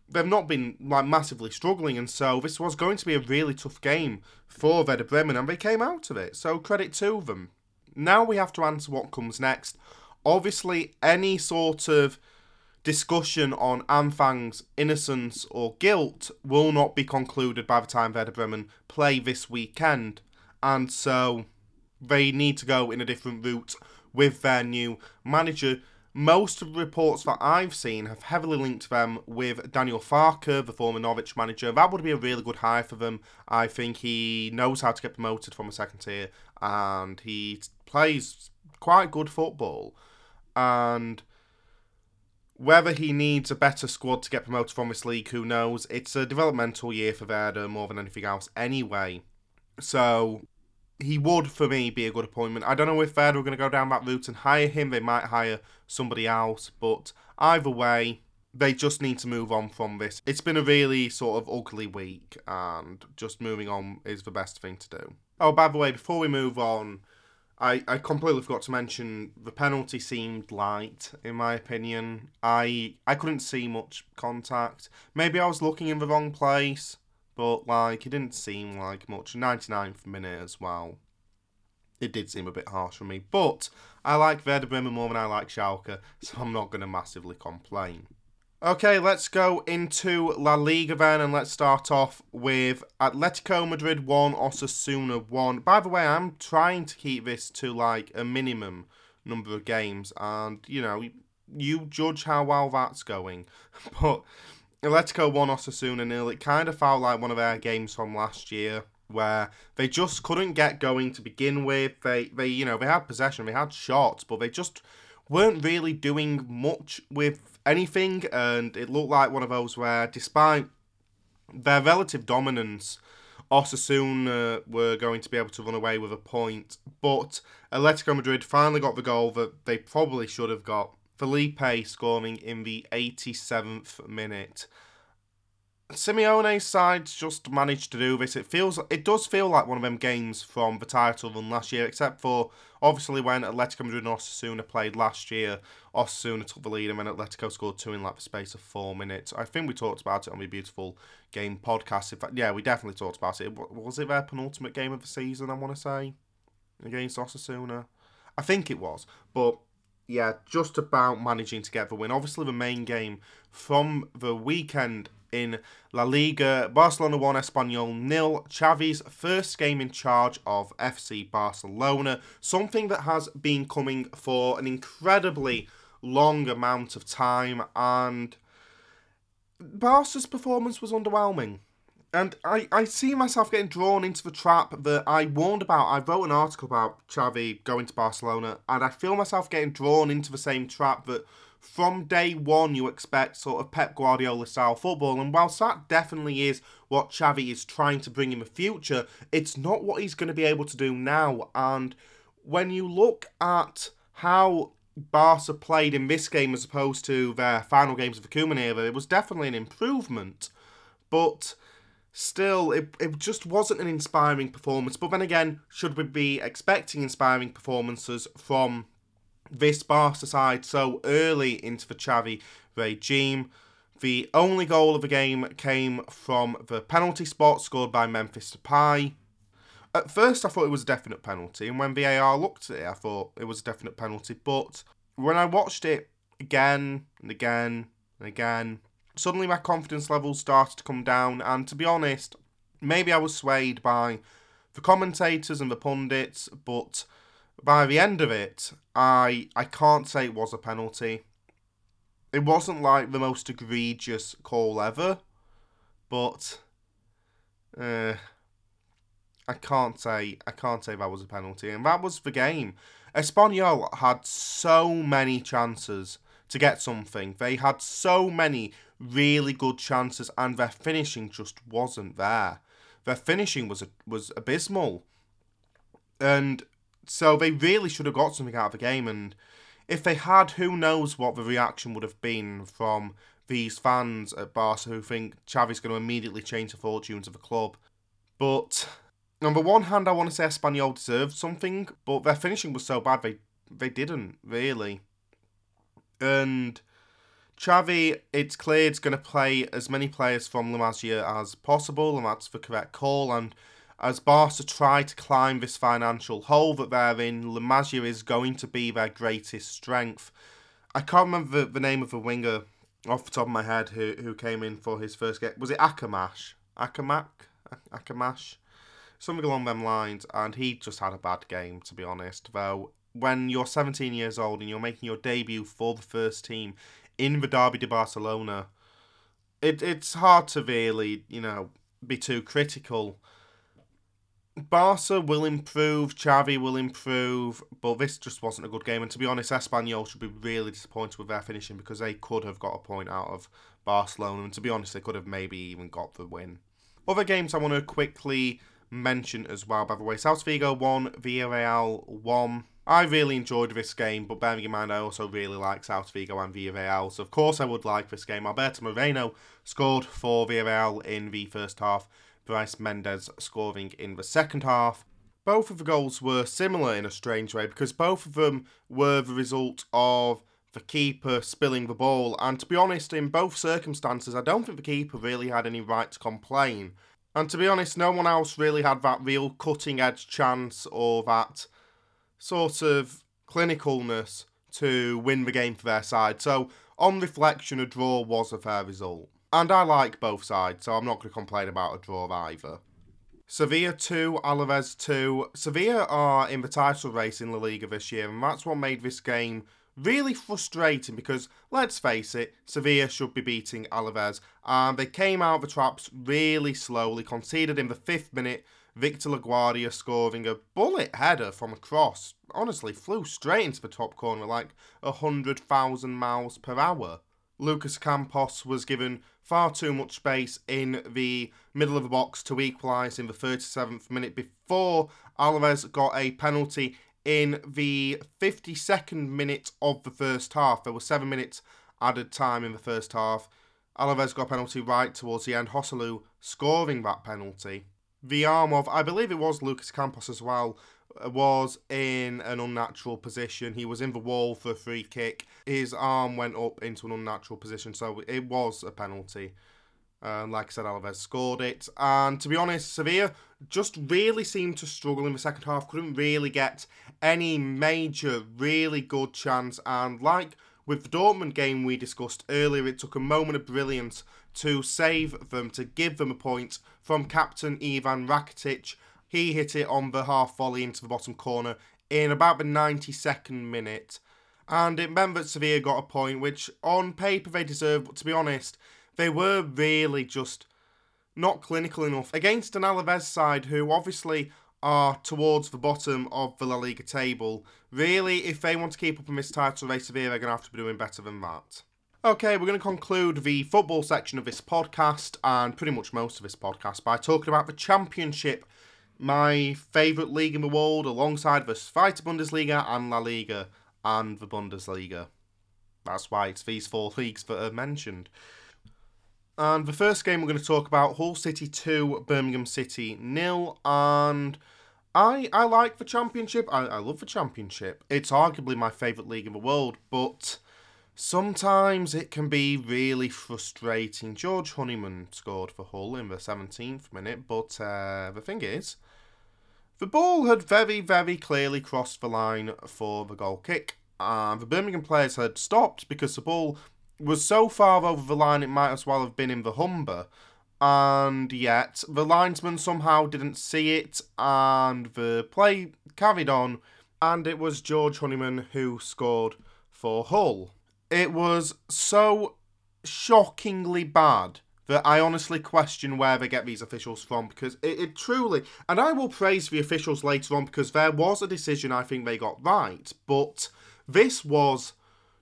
they've not been like massively struggling, and so this was going to be a really tough game for Werder Bremen, and they came out of it. So credit to them. Now we have to answer what comes next. Obviously, any sort of discussion on Anfang's innocence or guilt will not be concluded by the time Werder Bremen play this weekend and so they need to go in a different route with their new manager. Most of the reports that I've seen have heavily linked them with Daniel Farke, the former Norwich manager. That would be a really good hire for them. I think he knows how to get promoted from a second tier and he plays quite good football. And whether he needs a better squad to get promoted from this league, who knows? It's a developmental year for Werder more than anything else, anyway. So he would, for me, be a good appointment. I don't know if Werder are going to go down that route and hire him. They might hire somebody else, but either way, they just need to move on from this. It's been a really sort of ugly week, and just moving on is the best thing to do. Oh, by the way, before we move on, I, I completely forgot to mention the penalty seemed light, in my opinion. I I couldn't see much contact. Maybe I was looking in the wrong place. But like, it didn't seem like much. 99th minute as well. It did seem a bit harsh for me. But I like Werder Bremen more than I like Schalke, so I'm not going to massively complain. Okay, let's go into La Liga then, and let's start off with Atletico Madrid 1, Osasuna 1. By the way, I'm trying to keep this to like a minimum number of games, and you know, you judge how well that's going. But Atletico won Osasuna nil. It kind of felt like one of our games from last year where they just couldn't get going to begin with. They they you know they had possession, they had shots, but they just weren't really doing much with anything. And it looked like one of those where, despite their relative dominance, Osasuna were going to be able to run away with a point. But Atletico Madrid finally got the goal that they probably should have got Felipe scoring in the 87th minute. Simeone's side just managed to do this. It feels, it does feel like one of them games from the title run last year, except for obviously when Atletico Madrid and Osasuna played last year. Osasuna took the lead and then Atletico scored two in like the space of four minutes. I think we talked about it on the beautiful game podcast. In fact, yeah, we definitely talked about it. Was it their penultimate game of the season? I want to say against Osasuna. I think it was, but yeah, just about managing to get the win. Obviously, the main game from the weekend in La Liga, Barcelona 1, Espanyol nil. Xavi's first game in charge of FC Barcelona, something that has been coming for an incredibly long amount of time, and Barca's performance was underwhelming. And I, I see myself getting drawn into the trap that I warned about. I wrote an article about Xavi going to Barcelona, and I feel myself getting drawn into the same trap that from day one you expect sort of Pep Guardiola style football. And whilst that definitely is what Xavi is trying to bring in the future, it's not what he's going to be able to do now. And when you look at how Barca played in this game as opposed to their final games of the Koeman era, it was definitely an improvement. But still, it, it just wasn't an inspiring performance. But then again, should we be expecting inspiring performances from this Barca side so early into the Xavi regime? The only goal of the game came from the penalty spot scored by Memphis Depay. At first, I thought it was a definite penalty, and when VAR looked at it, I thought it was a definite penalty. But when I watched it again and again and Again, suddenly my confidence levels started to come down, and to be honest, maybe I was swayed by the commentators and the pundits, but by the end of it, I I can't say it was a penalty. It wasn't like the most egregious call ever, but uh, I can't say I can't say that was a penalty, and that was the game. Espanyol had so many chances to get something. They had so many really good chances, and their finishing just wasn't there. Their finishing was was abysmal, and so they really should have got something out of the game. And if they had, who knows what the reaction would have been from these fans at Barca who think Xavi's going to immediately change the fortunes of the club. But on the one hand, I want to say Espanyol deserved something, but their finishing was so bad they they didn't really. And Xavi, it's clear, it's going to play as many players from La Masia as possible, and that's the correct call. And as Barca try to climb this financial hole that they're in, La Masia is going to be their greatest strength. I can't remember the, the name of the winger off the top of my head who who came in for his first game. Was it Akamash? Akamak? Akamash? Something along them lines, and he just had a bad game, to be honest. Though, when you're 17 years old and you're making your debut for the first team in the Derby de Barcelona, it, it's hard to really, you know, be too critical Barca will improve, Xavi will improve, but this just wasn't a good game. And to be honest, Espanyol should be really disappointed with their finishing because they could have got a point out of Barcelona. And to be honest, they could have maybe even got the win. Other games I want to quickly mention as well, by the way. Celta Vigo 1, Villarreal 1. I really enjoyed this game, but bearing in mind I also really like Celta Vigo and Villarreal, so of course I would like this game. Alberto Moreno scored for Villarreal in the first half. Brais Méndez scoring in the second half. Both of the goals were similar in a strange way because both of them were the result of the keeper spilling the ball. And to be honest, in both circumstances, I don't think the keeper really had any right to complain. And to be honest, no one else really had that real cutting edge chance or that sort of clinicalness to win the game for their side. So, on reflection, a draw was a fair result. And I like both sides, so I'm not going to complain about a draw either. Sevilla 2, Alaves 2. Sevilla are in the title race in La Liga this year, and that's what made this game really frustrating because, let's face it, Sevilla should be beating Alaves, and they came out of the traps really slowly, conceded in the fifth minute. Victor Laguardia scoring a bullet header from a cross. Honestly, flew straight into the top corner like 100,000 miles per hour. Lucas Ocampos was given far too much space in the middle of the box to equalise in the 37th minute before Alaves got a penalty in the 52nd minute of the first half. There were seven minutes added time in the first half. Alaves got a penalty right towards the end. Joselu scoring that penalty. The arm of, I believe it was Lucas Ocampos as well, uh, was in an unnatural position. He was in the wall for a free kick. His arm went up into an unnatural position, so it was a penalty. Um, like I said, Alaves scored it. And to be honest, Sevilla just really seemed to struggle in the second half. Couldn't really get any major, really good chance. And like with the Dortmund game we discussed earlier, it took a moment of brilliance to save them, to give them a point from captain Ivan Rakitic he hit it on the half volley into the bottom corner in about the 92nd minute. And it meant that Sevilla got a point, which on paper they deserved, but to be honest, they were really just not clinical enough against an Alaves side who obviously are towards the bottom of the La Liga table. Really, if they want to keep up in this title race, here, they're going to have to be doing better than that. Okay, we're going to conclude the football section of this podcast and pretty much most of this podcast by talking about the Championship my favourite league in the world alongside the Zweite Bundesliga and La Liga and the Bundesliga. That's why it's these four leagues that are mentioned. And the first game we're going to talk about Hull City 2, Birmingham City nil. And I I like the championship. I, I love the championship. It's arguably my favourite league in the world, but sometimes it can be really frustrating. George Honeyman scored for Hull in the 17th minute, but uh, the thing is, the ball had very, very clearly crossed the line for the goal kick, and the Birmingham players had stopped because the ball was so far over the line it might as well have been in the Humber. And yet, the linesman somehow didn't see it, and the play carried on, and it was George Honeyman who scored for Hull. It was so shockingly bad that I honestly question where they get these officials from because it, it, truly, and I will praise the officials later on because there was a decision I think they got right, but this was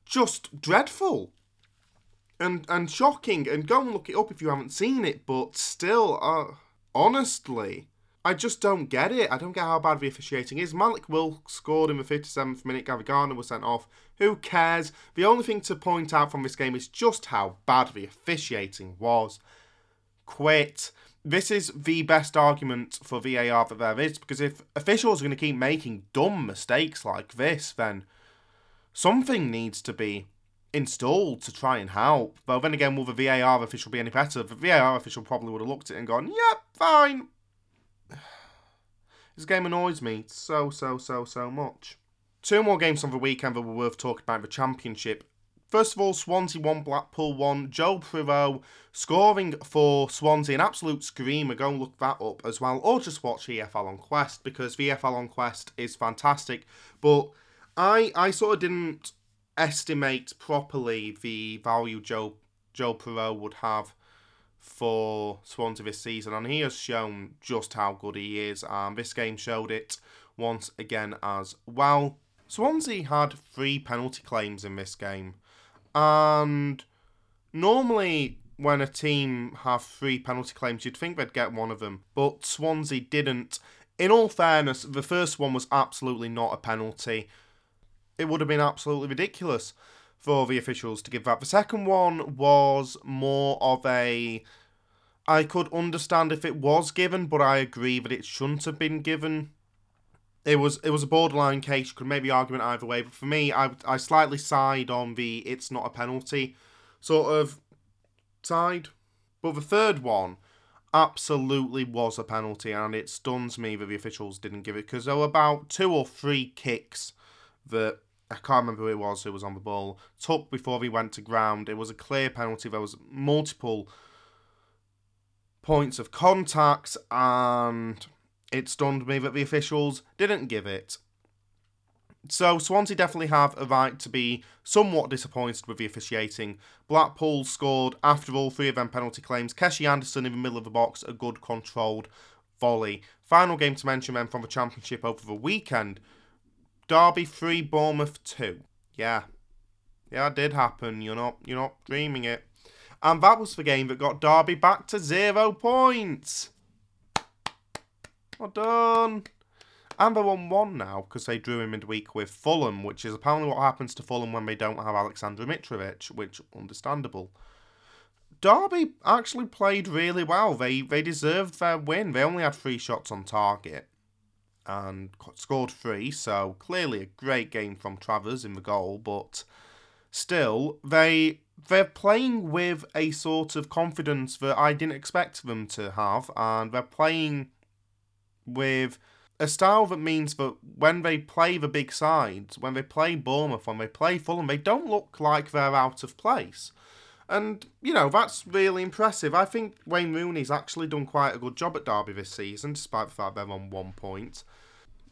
just dreadful and and shocking. And go and look it up if you haven't seen it, but still, uh, honestly, I just don't get it. I don't get how bad the officiating is. Malik Wilks scored in the 57th minute. Gary Gardner was sent off. Who cares? The only thing to point out from this game is just how bad the officiating was. Quit. This is the best argument for VAR that there is because if officials are going to keep making dumb mistakes like this, then something needs to be installed to try and help. But then again, will the VAR official be any better? The VAR official probably would have looked at it and gone, yep, fine, this game annoys me so, so, so, so much. Two more games on the weekend that were worth talking about the Championship. First of all, Swansea 1, Blackpool 1. Joël Piroe scoring for Swansea, an absolute screamer. Go and look that up as well, or just watch EFL on Quest because EFL on Quest is fantastic. But I I sort of didn't estimate properly the value Joe Joël Piroe would have for Swansea this season, and he has shown just how good he is. And this game showed it once again as well. Swansea had three penalty claims in this game, and normally when a team have three penalty claims, you'd think they'd get one of them, but Swansea didn't. In all fairness, the first one was absolutely not a penalty. It would have been absolutely ridiculous for the officials to give that. The second one was more of a. I could understand if it was given, but I agree that it shouldn't have been given. It was it was a borderline case. You could maybe argue it either way, but for me, I I slightly side on the it's not a penalty sort of side. But the third one absolutely was a penalty, and it stuns me that the officials didn't give it because there were about two or three kicks that I can't remember who it was who was on the ball, took before he went to ground. It was a clear penalty. There was multiple points of contact, and it stunned me that the officials didn't give it. So Swansea definitely have a right to be somewhat disappointed with the officiating. Blackpool scored after all three of them penalty claims. Keshi Anderson in the middle of the box, a good controlled volley. Final game to mention then from the championship over the weekend Derby 3, Bournemouth 2. Yeah. Yeah, it did happen. You're not you're not dreaming it. And that was the game that got Derby back to zero points. Well done. And they're on one now because they drew in midweek with Fulham, which is apparently what happens to Fulham when they don't have Alexander Mitrovic, which understandable. Derby actually played really well. They they deserved their win. They only had three shots on target and scored three, so clearly a great game from Travers in the goal, but still they they're playing with a sort of confidence that I didn't expect them to have, and they're playing with a style that means that when they play the big sides, when they play Bournemouth, when they play Fulham, they don't look like they're out of place. And, you know, that's really impressive. I think Wayne Rooney's actually done quite a good job at Derby this season, despite the fact they're on one point.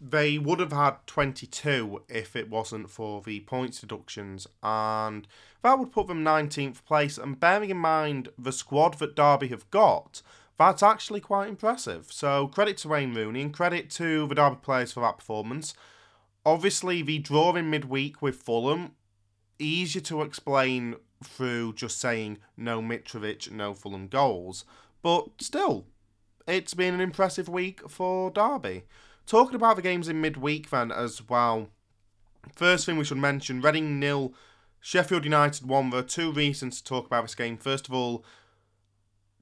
They would have had 22 if it wasn't for the points deductions, and that would put them 19th place. And bearing in mind the squad that Derby have got, that's actually quite impressive. So credit to Wayne Rooney and credit to the Derby players for that performance. Obviously, the draw in midweek with Fulham, easier to explain through just saying no Mitrovic, no Fulham goals. But still, it's been an impressive week for Derby. Talking about the games in midweek then as well. First thing we should mention Reading nil, Sheffield United 1. There are two reasons to talk about this game. First of all,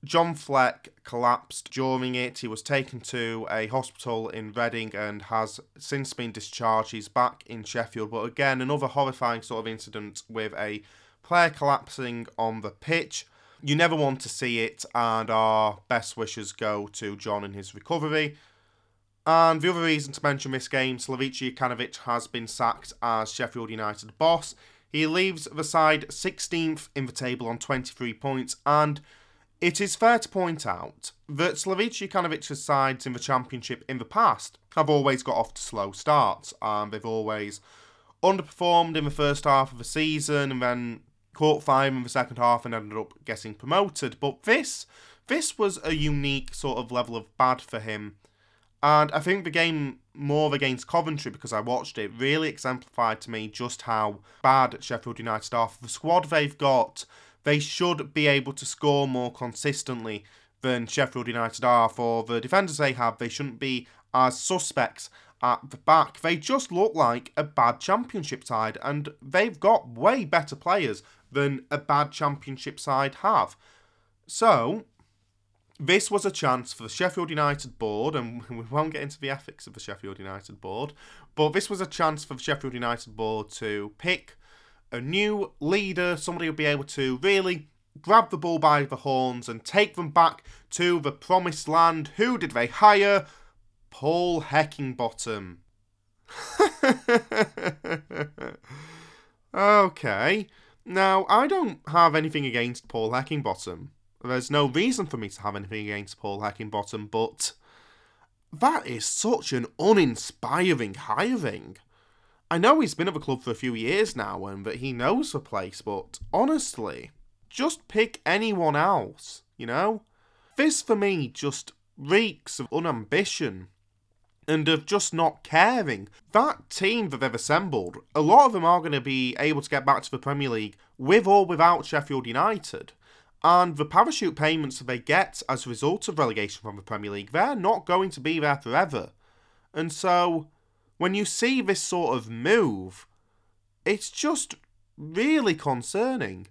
John Fleck collapsed during it. He was taken to a hospital in Reading and has since been discharged. He's back in Sheffield. But again, another horrifying sort of incident with a player collapsing on the pitch. You never want to see it, and our best wishes go to John in his recovery. And the other reason to mention this game, Slavisa Jokanovic has been sacked as Sheffield United boss. He leaves the side 16th in the table on 23 points, and it is fair to point out that Slavisa Jokanovic's sides in the Championship in the past have always got off to slow starts, and they've always underperformed in the first half of the season and then caught fire in the second half and ended up getting promoted. But this this was a unique sort of level of bad for him. And I think the game more against Coventry, because I watched it, really exemplified to me just how bad Sheffield United are. For the squad they've got, they should be able to score more consistently than Sheffield United are. For the defenders they have, they shouldn't be as suspects at the back. They just look like a bad championship side, and they've got way better players than a bad championship side have. So, this was a chance for the Sheffield United board, and we won't get into the ethics of the Sheffield United board, but this was a chance for the Sheffield United board to pick a new leader, somebody who'll be able to really grab the bull by the horns and take them back to the promised land. Who did they hire? Paul Heckingbottom. okay. Now, I don't have anything against Paul Heckingbottom. There's no reason for me to have anything against Paul Heckingbottom, but that is such an uninspiring hiring. I know he's been at the club for a few years now and that he knows the place, but honestly, just pick anyone else, you know? This for me just reeks of unambition and of just not caring. That team that they've assembled, a lot of them are going to be able to get back to the Premier League with or without Sheffield United. And the parachute payments that they get as a result of relegation from the Premier League, they're not going to be there forever. And so, when you see this sort of move, it's just really concerning.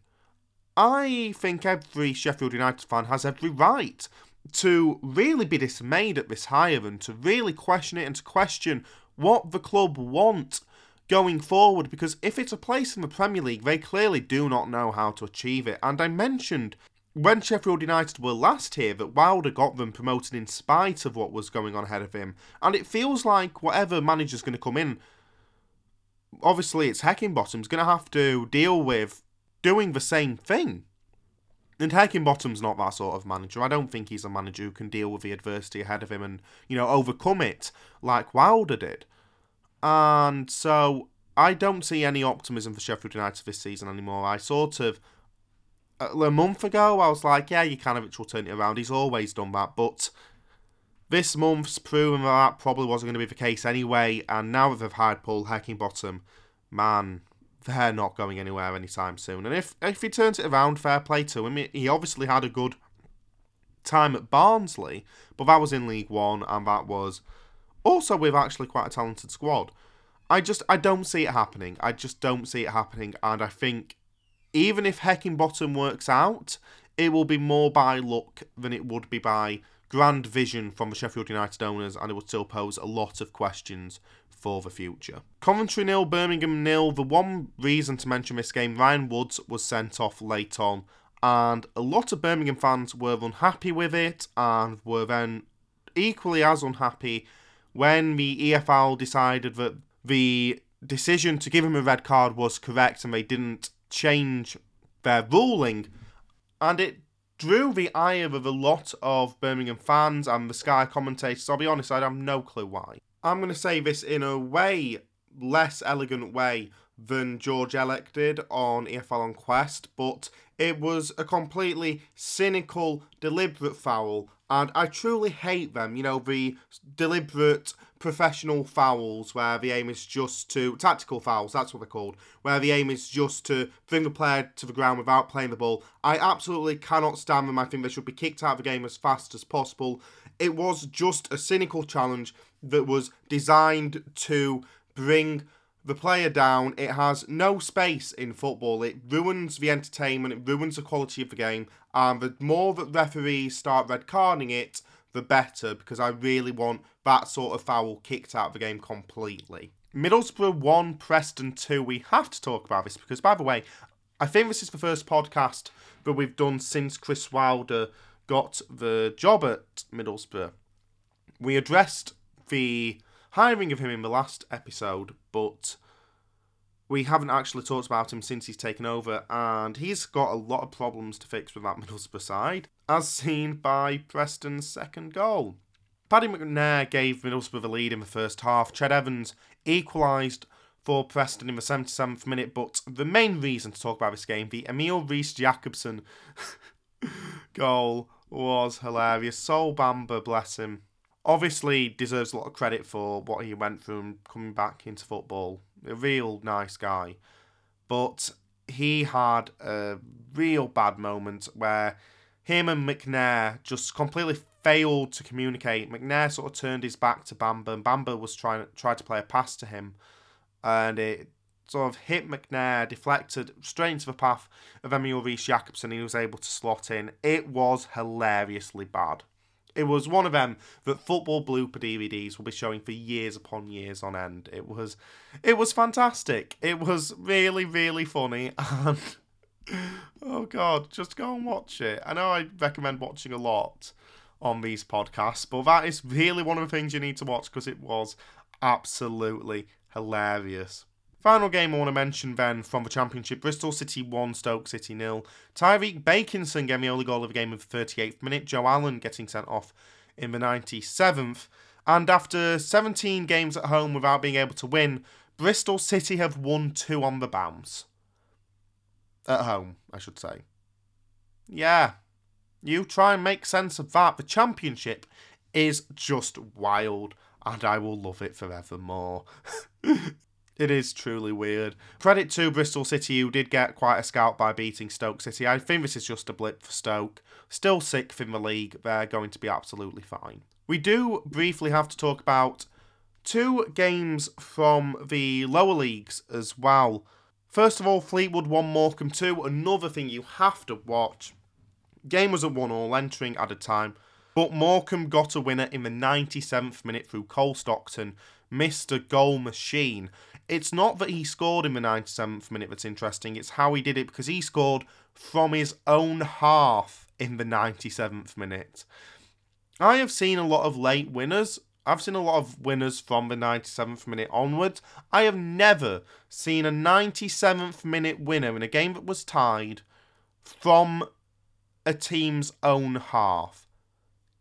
I think every Sheffield United fan has every right to really be dismayed at this hire and to really question it and to question what the club want going forward because if it's a place in the Premier League, they clearly do not know how to achieve it. And I mentioned when Sheffield United were last here that Wilder got them promoted in spite of what was going on ahead of him. And it feels like whatever manager's going to come in, obviously it's Heckingbottom's going to have to deal with doing the same thing. And Heckingbottom's not that sort of manager. I don't think he's a manager who can deal with the adversity ahead of him and, you know, overcome it like Wilder did. And so I don't see any optimism for Sheffield United this season anymore. I sort of a month ago I was like, yeah, you Jokanovic will turn it around. He's always done that, but this month's proven that, that probably wasn't going to be the case anyway. And now that they've hired Paul Heckingbottom, man, they're not going anywhere anytime soon. And if if he turns it around, fair play to him. He obviously had a good time at Barnsley, but that was in League One, and that was also with actually quite a talented squad. I just I don't see it happening. I just don't see it happening, and I think even if Heckingbottom works out, it will be more by luck than it would be by grand vision from the Sheffield United owners, and it would still pose a lot of questions for the future. Coventry nil, Birmingham nil. The one reason to mention this game, Ryan Woods was sent off late on, and a lot of Birmingham fans were unhappy with it, and were then equally as unhappy when the EFL decided that the decision to give him a red card was correct and they didn't change their ruling. And it drew the ire of a lot of Birmingham fans and the Sky commentators. I'll be honest, I have no clue why. I'm going to say this in a way less elegant way than George Elek did on EFL on Quest, but it was a completely cynical, deliberate foul, and I truly hate them. You know, the deliberate professional fouls where the aim is just to tactical fouls, that's what they're called, where the aim is just to bring the player to the ground without playing the ball. I absolutely cannot stand them. I think they should be kicked out of the game as fast as possible. It was just a cynical challenge that was designed to bring the player down. It has no space in football. It ruins the entertainment, it ruins the quality of the game. And the more that referees start red carding it, the better, because I really want that sort of foul kicked out of the game completely. Middlesbrough 1, Preston 2. We have to talk about this because, by the way, I think this is the first podcast that we've done since Chris Wilder got the job at Middlesbrough. We addressed the hiring of him in the last episode, but We haven't actually talked about him since he's taken over, and he's got a lot of problems to fix with that Middlesbrough side, as seen by Preston's second goal. Paddy McNair gave Middlesbrough the lead in the first half. Ched Evans equalised for Preston in the 77th minute, but the main reason to talk about this game, the Emil Riis Jakobsen goal, was hilarious. Sol Bamba, bless him. Obviously, deserves a lot of credit for what he went through and coming back into football. A real nice guy. But he had a real bad moment where him and McNair just completely failed to communicate. McNair sort of turned his back to Bamba, and Bamba was trying tried to play a pass to him, and it sort of hit McNair, deflected straight into the path of Emil Riis Jakobsen. He was able to slot in. It was hilariously bad. It was one of them that football blooper DVDs will be showing for years upon years on end. It was, it was fantastic. It was really, really funny, and oh god, just go and watch it. I know I recommend watching a lot on these podcasts, but that is really one of the things you need to watch because it was absolutely hilarious. Final game I want to mention then from the Championship Bristol City 1, Stoke City nil. Tyreeq Bakinson getting the only goal of the game in the 38th minute. Joe Allen getting sent off in the 97th. And after 17 games at home without being able to win, Bristol City have won two on the bounce. At home, I should say. Yeah, you try and make sense of that. The Championship is just wild, and I will love it forevermore. It is truly weird. Credit to Bristol City, who did get quite a scout by beating Stoke City. I think this is just a blip for Stoke. Still sixth in the league, they're going to be absolutely fine. We do briefly have to talk about two games from the lower leagues as well. First of all, Fleetwood 1 Morecambe 2. Another thing you have to watch. Game was at 1 all, entering at a time. But Morecambe got a winner in the 97th minute through Cole Stockton, Mr. Goal Machine it's not that he scored in the 97th minute that's interesting, it's how he did it because he scored from his own half in the 97th minute. I have seen a lot of late winners. I've seen a lot of winners from the 97th minute onwards. I have never seen a 97th minute winner in a game that was tied from a team's own half.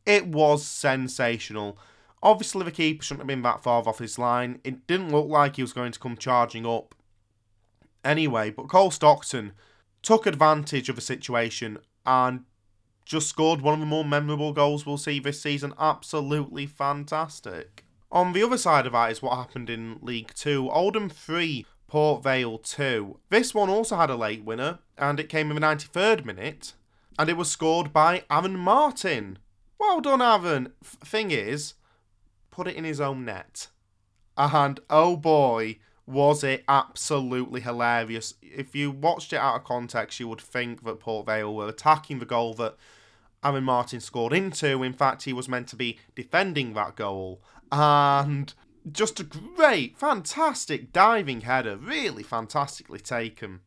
It was sensational. Obviously, the keeper shouldn't have been that far off his line. It didn't look like he was going to come charging up anyway, but Cole Stockton took advantage of the situation and just scored one of the more memorable goals we'll see this season. Absolutely fantastic. On the other side of that is what happened in League Two. Oldham 3, Port Vale 2. This one also had a late winner, and it came in the 93rd minute, and it was scored by Aaron Martin. Well done, Aaron. F- thing is, put it in his own net. And oh boy, was it absolutely hilarious. If you watched it out of context, you would think that Port Vale were attacking the goal that Aaron Martin scored into. In fact, he was meant to be defending that goal. And just a great, fantastic diving header. Really fantastically taken.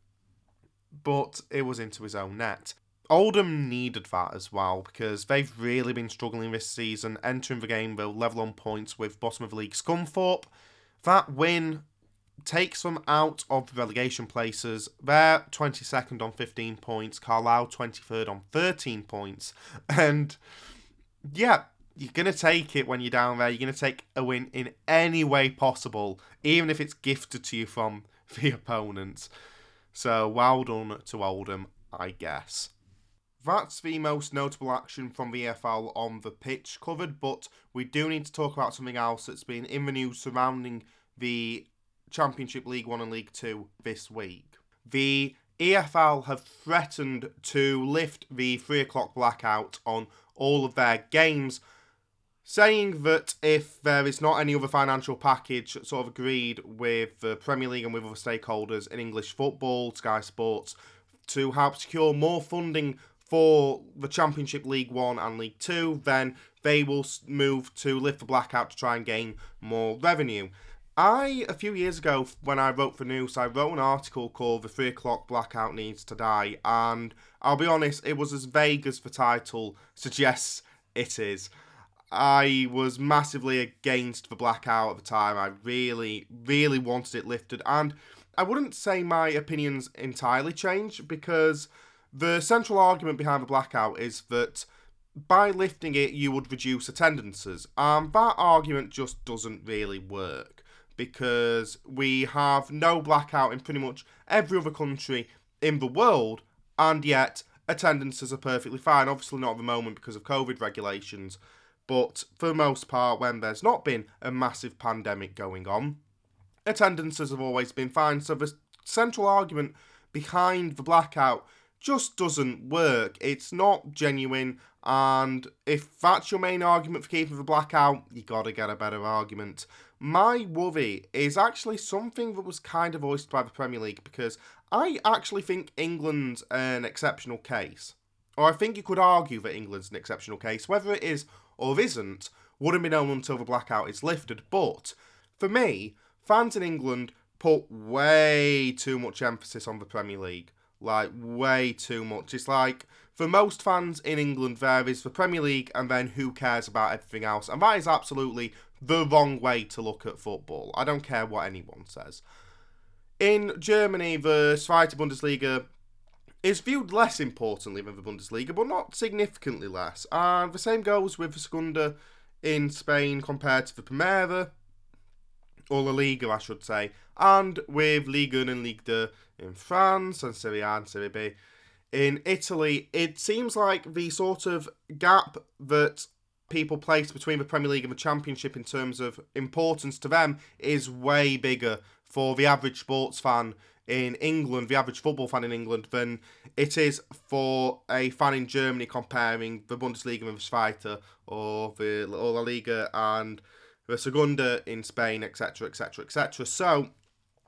But it was into his own net. Oldham needed that as well because they've really been struggling this season, entering the game they'll level on points with bottom of the league Scunthorpe. That win takes them out of the relegation places. They're 22nd on 15 points, Carlisle 23rd on 13 points. And yeah, you're going to take it when you're down there. You're going to take a win in any way possible, even if it's gifted to you from the opponents. So well done to Oldham, I guess. That's the most notable action from the EFL on the pitch covered, but we do need to talk about something else that's been in the news surrounding the Championship League 1 and League 2 this week. The EFL have threatened to lift the 3 o'clock blackout on all of their games, saying that if there is not any other financial package sort of agreed with the Premier League and with other stakeholders in English football, Sky Sports, to help secure more funding for the Championship League 1 and League 2, then they will move to lift the blackout to try and gain more revenue. I, a few years ago, when I wrote for News, I wrote an article called The 3 O'Clock Blackout Needs to Die, and I'll be honest, it was as vague as the title suggests it is. I was massively against the blackout at the time. I really, really wanted it lifted, and I wouldn't say my opinions entirely changed because the central argument behind the blackout is that by lifting it, you would reduce attendances. And that argument just doesn't really work because we have no blackout in pretty much every other country in the world, and yet attendances are perfectly fine. Obviously, not at the moment because of COVID regulations, but for the most part, when there's not been a massive pandemic going on, attendances have always been fine. So the central argument behind the blackout just doesn't work. It's not genuine, and if that's your main argument for keeping the blackout, you gotta get a better argument. My worry is actually something that was kind of voiced by the Premier League because I actually think England's an exceptional case. Or I think you could argue that England's an exceptional case. Whether it is or isn't wouldn't be known until the blackout is lifted. But for me, fans in England put way too much emphasis on the Premier League. Like, way too much. It's like, for most fans in England, there is the Premier League and then who cares about everything else. And that is absolutely the wrong way to look at football. I don't care what anyone says. In Germany, the Zweite Bundesliga is viewed less importantly than the Bundesliga, but not significantly less. And the same goes with the Segunda in Spain compared to the Primera, or La Liga, I should say, and with Ligue 1 and Ligue 2 in France and Serie A and Serie B in Italy. It seems like the sort of gap that people place between the Premier League and the Championship in terms of importance to them is way bigger for the average sports fan in England, the average football fan in England, than it is for a fan in Germany comparing the Bundesliga with the Zweite or the or La Liga and the Segunda in Spain, etc., etc., etc. So,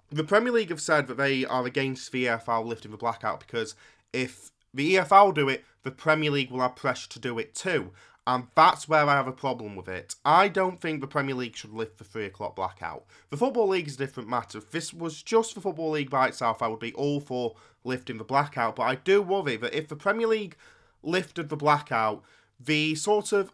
the Premier League have said that they are against the EFL lifting the blackout because if the EFL do it, the Premier League will have pressure to do it too. And that's where I have a problem with it. I don't think the Premier League should lift the three o'clock blackout. The Football League is a different matter. If this was just the Football League by itself, I would be all for lifting the blackout. But I do worry that if the Premier League lifted the blackout, the sort of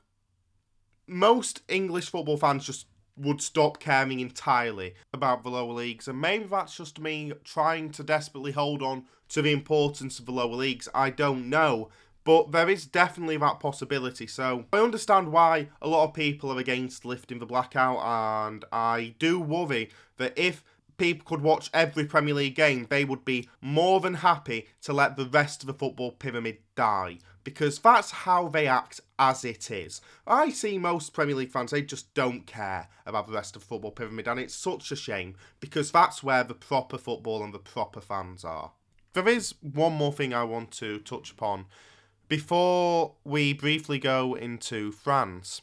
most English football fans just would stop caring entirely about the lower leagues. And maybe that's just me trying to desperately hold on to the importance of the lower leagues. I don't know. But there is definitely that possibility. So I understand why a lot of people are against lifting the blackout, and I do worry that if people could watch every Premier League game, they would be more than happy to let the rest of the football pyramid die. Because that's how they act as it is. I see most Premier League fans, they just don't care about the rest of the football pyramid, and it's such a shame because that's where the proper football and the proper fans are. There is one more thing I want to touch upon before we briefly go into France.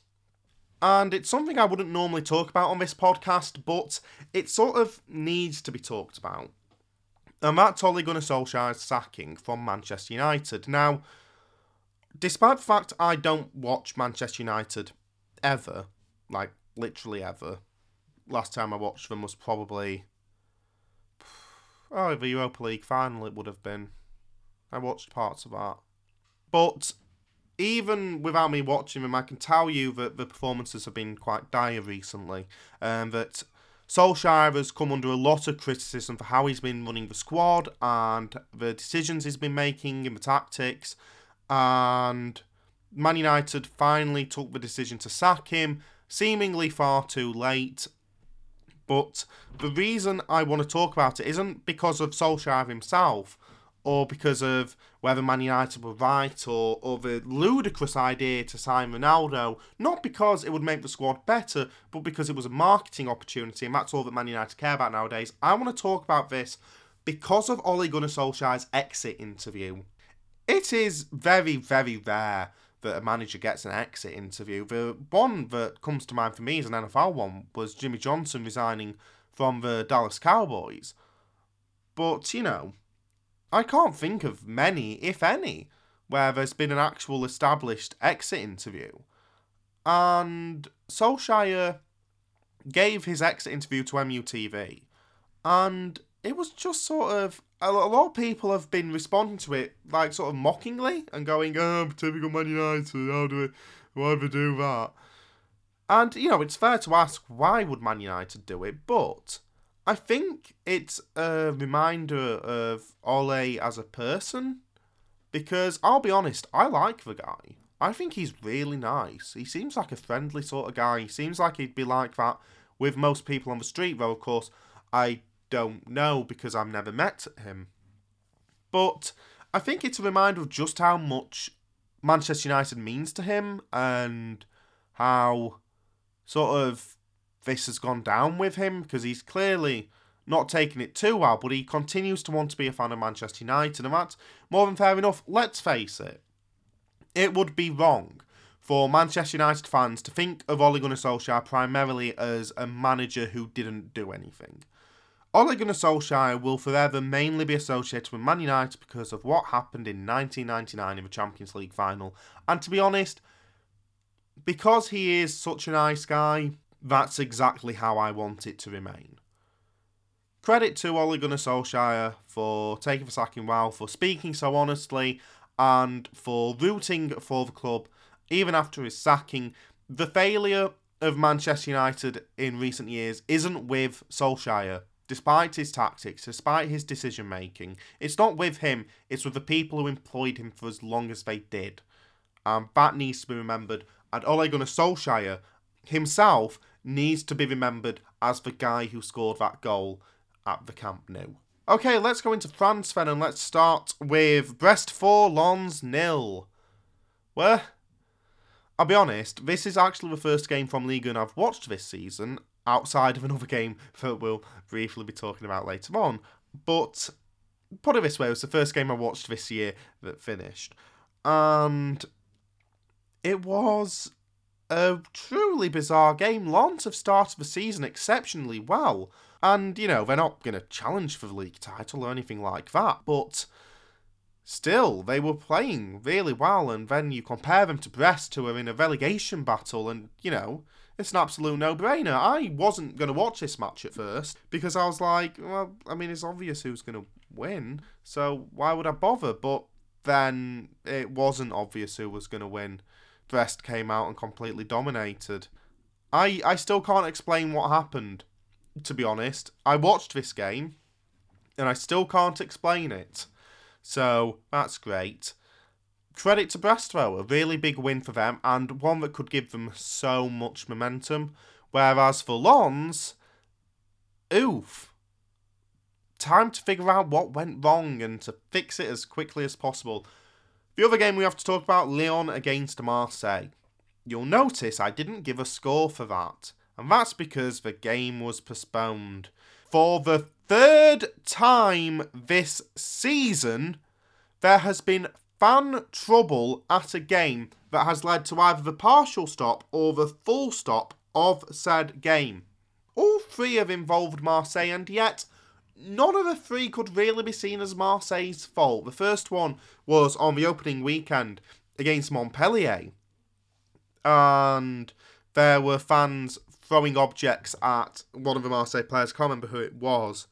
And it's something I wouldn't normally talk about on this podcast, but it sort of needs to be talked about. And that's Ole Gunnar Solskjaer's sacking from Manchester United. Now, despite the fact I don't watch Manchester United ever, like literally ever, last time I watched them was probably oh the Europa League final it would have been. I watched parts of that. But even without me watching them, I can tell you that the performances have been quite dire recently. And um, that Solskjaer has come under a lot of criticism for how he's been running the squad and the decisions he's been making and the tactics. And Man United finally took the decision to sack him, seemingly far too late. But the reason I want to talk about it isn't because of Solskjaer himself, or because of whether Man United were right or, or the ludicrous idea to sign Ronaldo, not because it would make the squad better, but because it was a marketing opportunity, and that's all that Man United care about nowadays. I want to talk about this because of Ole Gunnar Solskjaer's exit interview. It is very, very rare that a manager gets an exit interview. The one that comes to mind for me as an NFL one was Jimmy Johnson resigning from the Dallas Cowboys. But, you know, I can't think of many, if any, where there's been an actual established exit interview. And Solskjaer gave his exit interview to MUTV, and it was just sort of a lot of people have been responding to it like sort of mockingly and going, "Oh, typical Man United. How do it? Why would do that?" And you know, it's fair to ask why would Man United do it, but I think it's a reminder of Ole as a person because I'll be honest, I like the guy. I think he's really nice. He seems like a friendly sort of guy. He seems like he'd be like that with most people on the street, though, of course, I don't know because I've never met him. But I think it's a reminder of just how much Manchester United means to him and how sort of this has gone down with him because he's clearly not taking it too well, but he continues to want to be a fan of Manchester United, and that's more than fair enough. Let's face it, it would be wrong for Manchester United fans to think of Ole Gunnar Solskjaer primarily as a manager who didn't do anything. Ole Gunnar Solskjaer will forever mainly be associated with Man United because of what happened in 1999 in the Champions League final. And to be honest, because he is such a nice guy, that's exactly how I want it to remain. Credit to Ole Gunnar Solskjaer for taking the sacking well, for speaking so honestly, and for rooting for the club even after his sacking. The failure of Manchester United in recent years isn't with Solskjaer. Despite his tactics, despite his decision making, it's not with him, it's with the people who employed him for as long as they did. And that needs to be remembered. And Ole Gunnar Solskjaer himself needs to be remembered as the guy who scored that goal at the Camp Nou. Okay, let's go into France then and let's start with Brest 4, Lens nil. Well, I'll be honest, this is actually the first game from Ligue 1 I've watched this season, outside of another game that we'll briefly be talking about later on. But put it this way, it was the first game I watched this year that finished. And it was a truly bizarre game. Lens have started the season exceptionally well. And, you know, they're not going to challenge for the league title or anything like that, but still, they were playing really well. And then you compare them to Brest, who are in a relegation battle, and, you know, it's an absolute no brainer. I wasn't going to watch this match at first because I was like, well, I mean, it's obvious who's going to win, so why would I bother? But then it wasn't obvious who was going to win. Brest came out and completely dominated. I, I still can't explain what happened to be honest. I watched this game and I still can't explain it. So that's great. Credit to though, a really big win for them and one that could give them so much momentum. Whereas for Lens, oof. Time to figure out what went wrong and to fix it as quickly as possible. The other game we have to talk about Lyon against Marseille. You'll notice I didn't give a score for that and that's because the game was postponed. For the third time this season, there has been fan trouble at a game that has led to either the partial stop or the full stop of said game. All three have involved Marseille, and yet none of the three could really be seen as Marseille's fault. The first one was on the opening weekend against Montpellier, and there were fans throwing objects at one of the Marseille players. I can't remember who it was.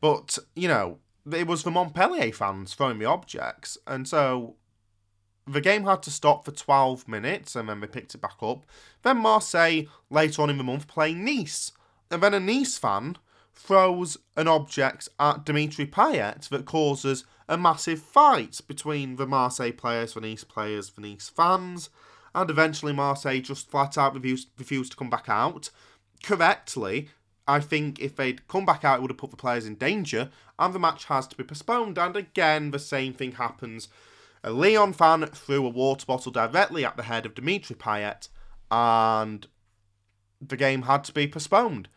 But, you know, it was the Montpellier fans throwing the objects. And so the game had to stop for 12 minutes and then they picked it back up. Then Marseille, later on in the month, playing Nice. And then a Nice fan throws an object at Dimitri Payet that causes a massive fight between the Marseille players, the Nice players, the Nice fans and eventually Marseille just flat out refused, refused to come back out. Correctly, I think if they'd come back out, it would have put the players in danger, and the match has to be postponed. And again, the same thing happens. A Lyon fan threw a water bottle directly at the head of Dimitri Payet, and the game had to be postponed.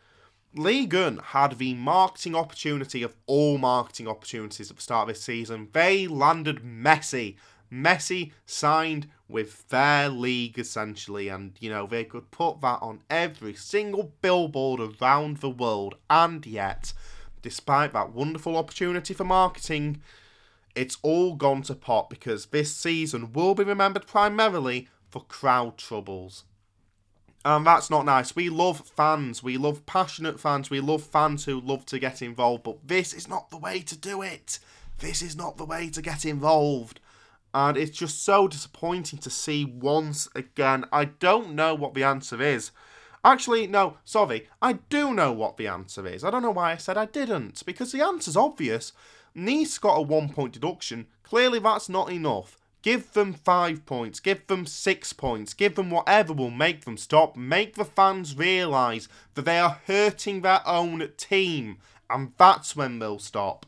Ligue 1 had the marketing opportunity of all marketing opportunities at the start of this season. They landed Messi Messi signed with their league essentially, and you know, they could put that on every single billboard around the world, and yet, despite that wonderful opportunity for marketing, it's all gone to pot because this season will be remembered primarily for crowd troubles. And that's not nice. We love fans. We love passionate fans. We love fans who love to get involved. But this is not the way to do it. This is not the way to get involved and it's just so disappointing to see once again. I don't know what the answer is. Actually, no, sorry, I do know what the answer is. I don't know why I said I didn't, because the answer's obvious. Nice got a one point deduction. Clearly, that's not enough. Give them five points, give them six points, give them whatever will make them stop. Make the fans realise that they are hurting their own team, and that's when they'll stop.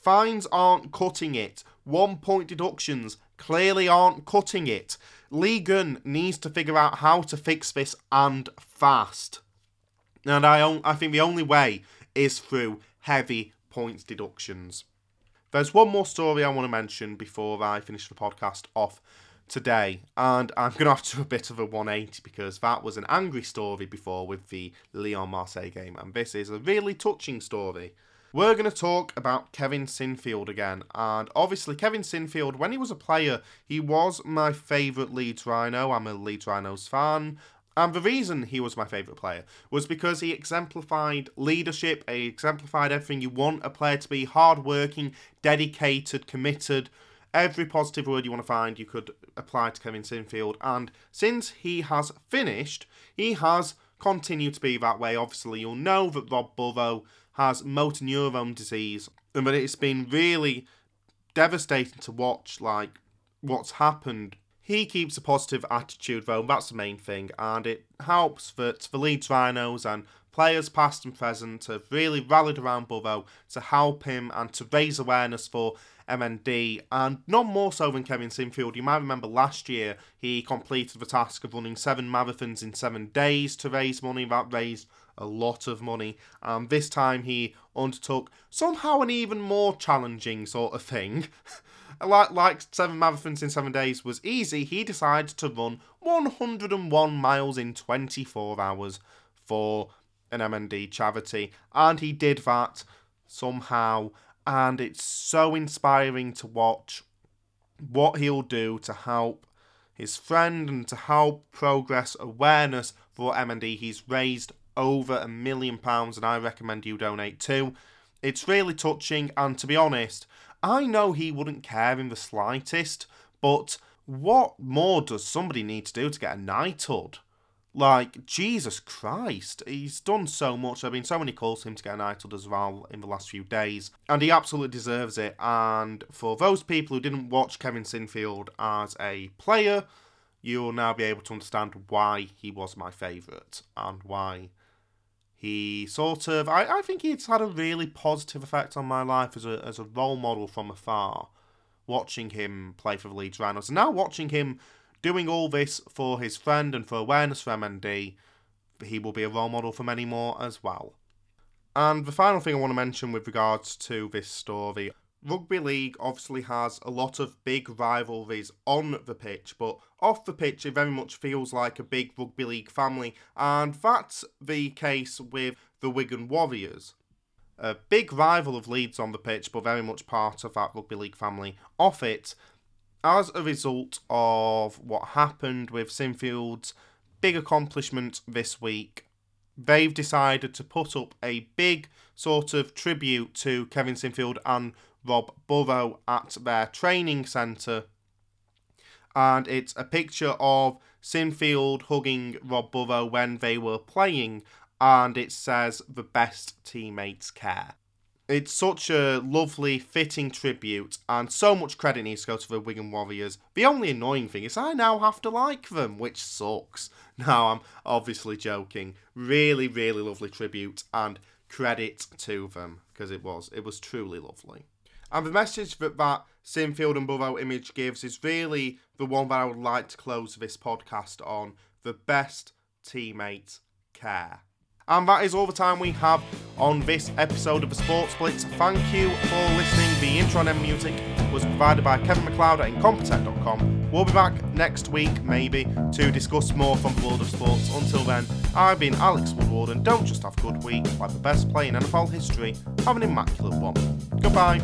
Fines aren't cutting it. One point deductions clearly aren't cutting it. Ligue 1 needs to figure out how to fix this and fast. And I, I think the only way is through heavy points deductions. There's one more story I want to mention before I finish the podcast off today, and I'm going to have to do a bit of a 180 because that was an angry story before with the Lyon Marseille game, and this is a really touching story. We're going to talk about Kevin Sinfield again. And obviously, Kevin Sinfield, when he was a player, he was my favourite Leeds Rhino. I'm a Leeds Rhinos fan. And the reason he was my favourite player was because he exemplified leadership, he exemplified everything you want a player to be hardworking, dedicated, committed. Every positive word you want to find, you could apply to Kevin Sinfield. And since he has finished, he has continued to be that way. Obviously, you'll know that Rob Burrow has motor neurone disease, and that it's been really devastating to watch, like what's happened. He keeps a positive attitude, though, that's the main thing, and it helps that the Leeds Rhinos and players past and present have really rallied around Burrow to help him and to raise awareness for MND, and none more so than Kevin Sinfield. You might remember last year he completed the task of running seven marathons in seven days to raise money. That raised a lot of money. Um, this time he undertook somehow an even more challenging sort of thing. like, like seven marathons in seven days was easy, he decided to run 101 miles in 24 hours for an MND charity, and he did that somehow, and it's so inspiring to watch what he'll do to help his friend and to help progress awareness for MND. He's raised over a million pounds, and I recommend you donate too. It's really touching, and to be honest, I know he wouldn't care in the slightest, but what more does somebody need to do to get a knighthood? Like, Jesus Christ, he's done so much. There have been so many calls to him to get a knighthood as well in the last few days, and he absolutely deserves it. And for those people who didn't watch Kevin Sinfield as a player, you'll now be able to understand why he was my favourite and why he sort of, I, I think it's had a really positive effect on my life as a, as a role model from afar, watching him play for the Leeds Rhinos. And now watching him doing all this for his friend and for awareness for MND, he will be a role model for many more as well. And the final thing I want to mention with regards to this story Rugby league obviously has a lot of big rivalries on the pitch, but off the pitch it very much feels like a big rugby league family, and that's the case with the Wigan Warriors. A big rival of Leeds on the pitch, but very much part of that rugby league family off it, as a result of what happened with Sinfield's big accomplishment this week. They've decided to put up a big sort of tribute to Kevin Sinfield and Rob Burrow at their training centre. And it's a picture of Sinfield hugging Rob Burrow when they were playing, and it says, The best teammates care. It's such a lovely, fitting tribute, and so much credit needs to go to the Wigan Warriors. The only annoying thing is I now have to like them, which sucks. Now, I'm obviously joking. Really, really lovely tribute, and credit to them, because it was. It was truly lovely. And the message that that Sinfield and Burrow image gives is really the one that I would like to close this podcast on. The best teammate care. And that is all the time we have on this episode of the Sports Blitz. Thank you for listening. The intro and end music was provided by Kevin MacLeod at Incompetech.com. We'll be back next week, maybe, to discuss more from the world of sports. Until then, I've been Alex Woodward, and don't just have a good week, like the best play in NFL history, have an immaculate one. Goodbye.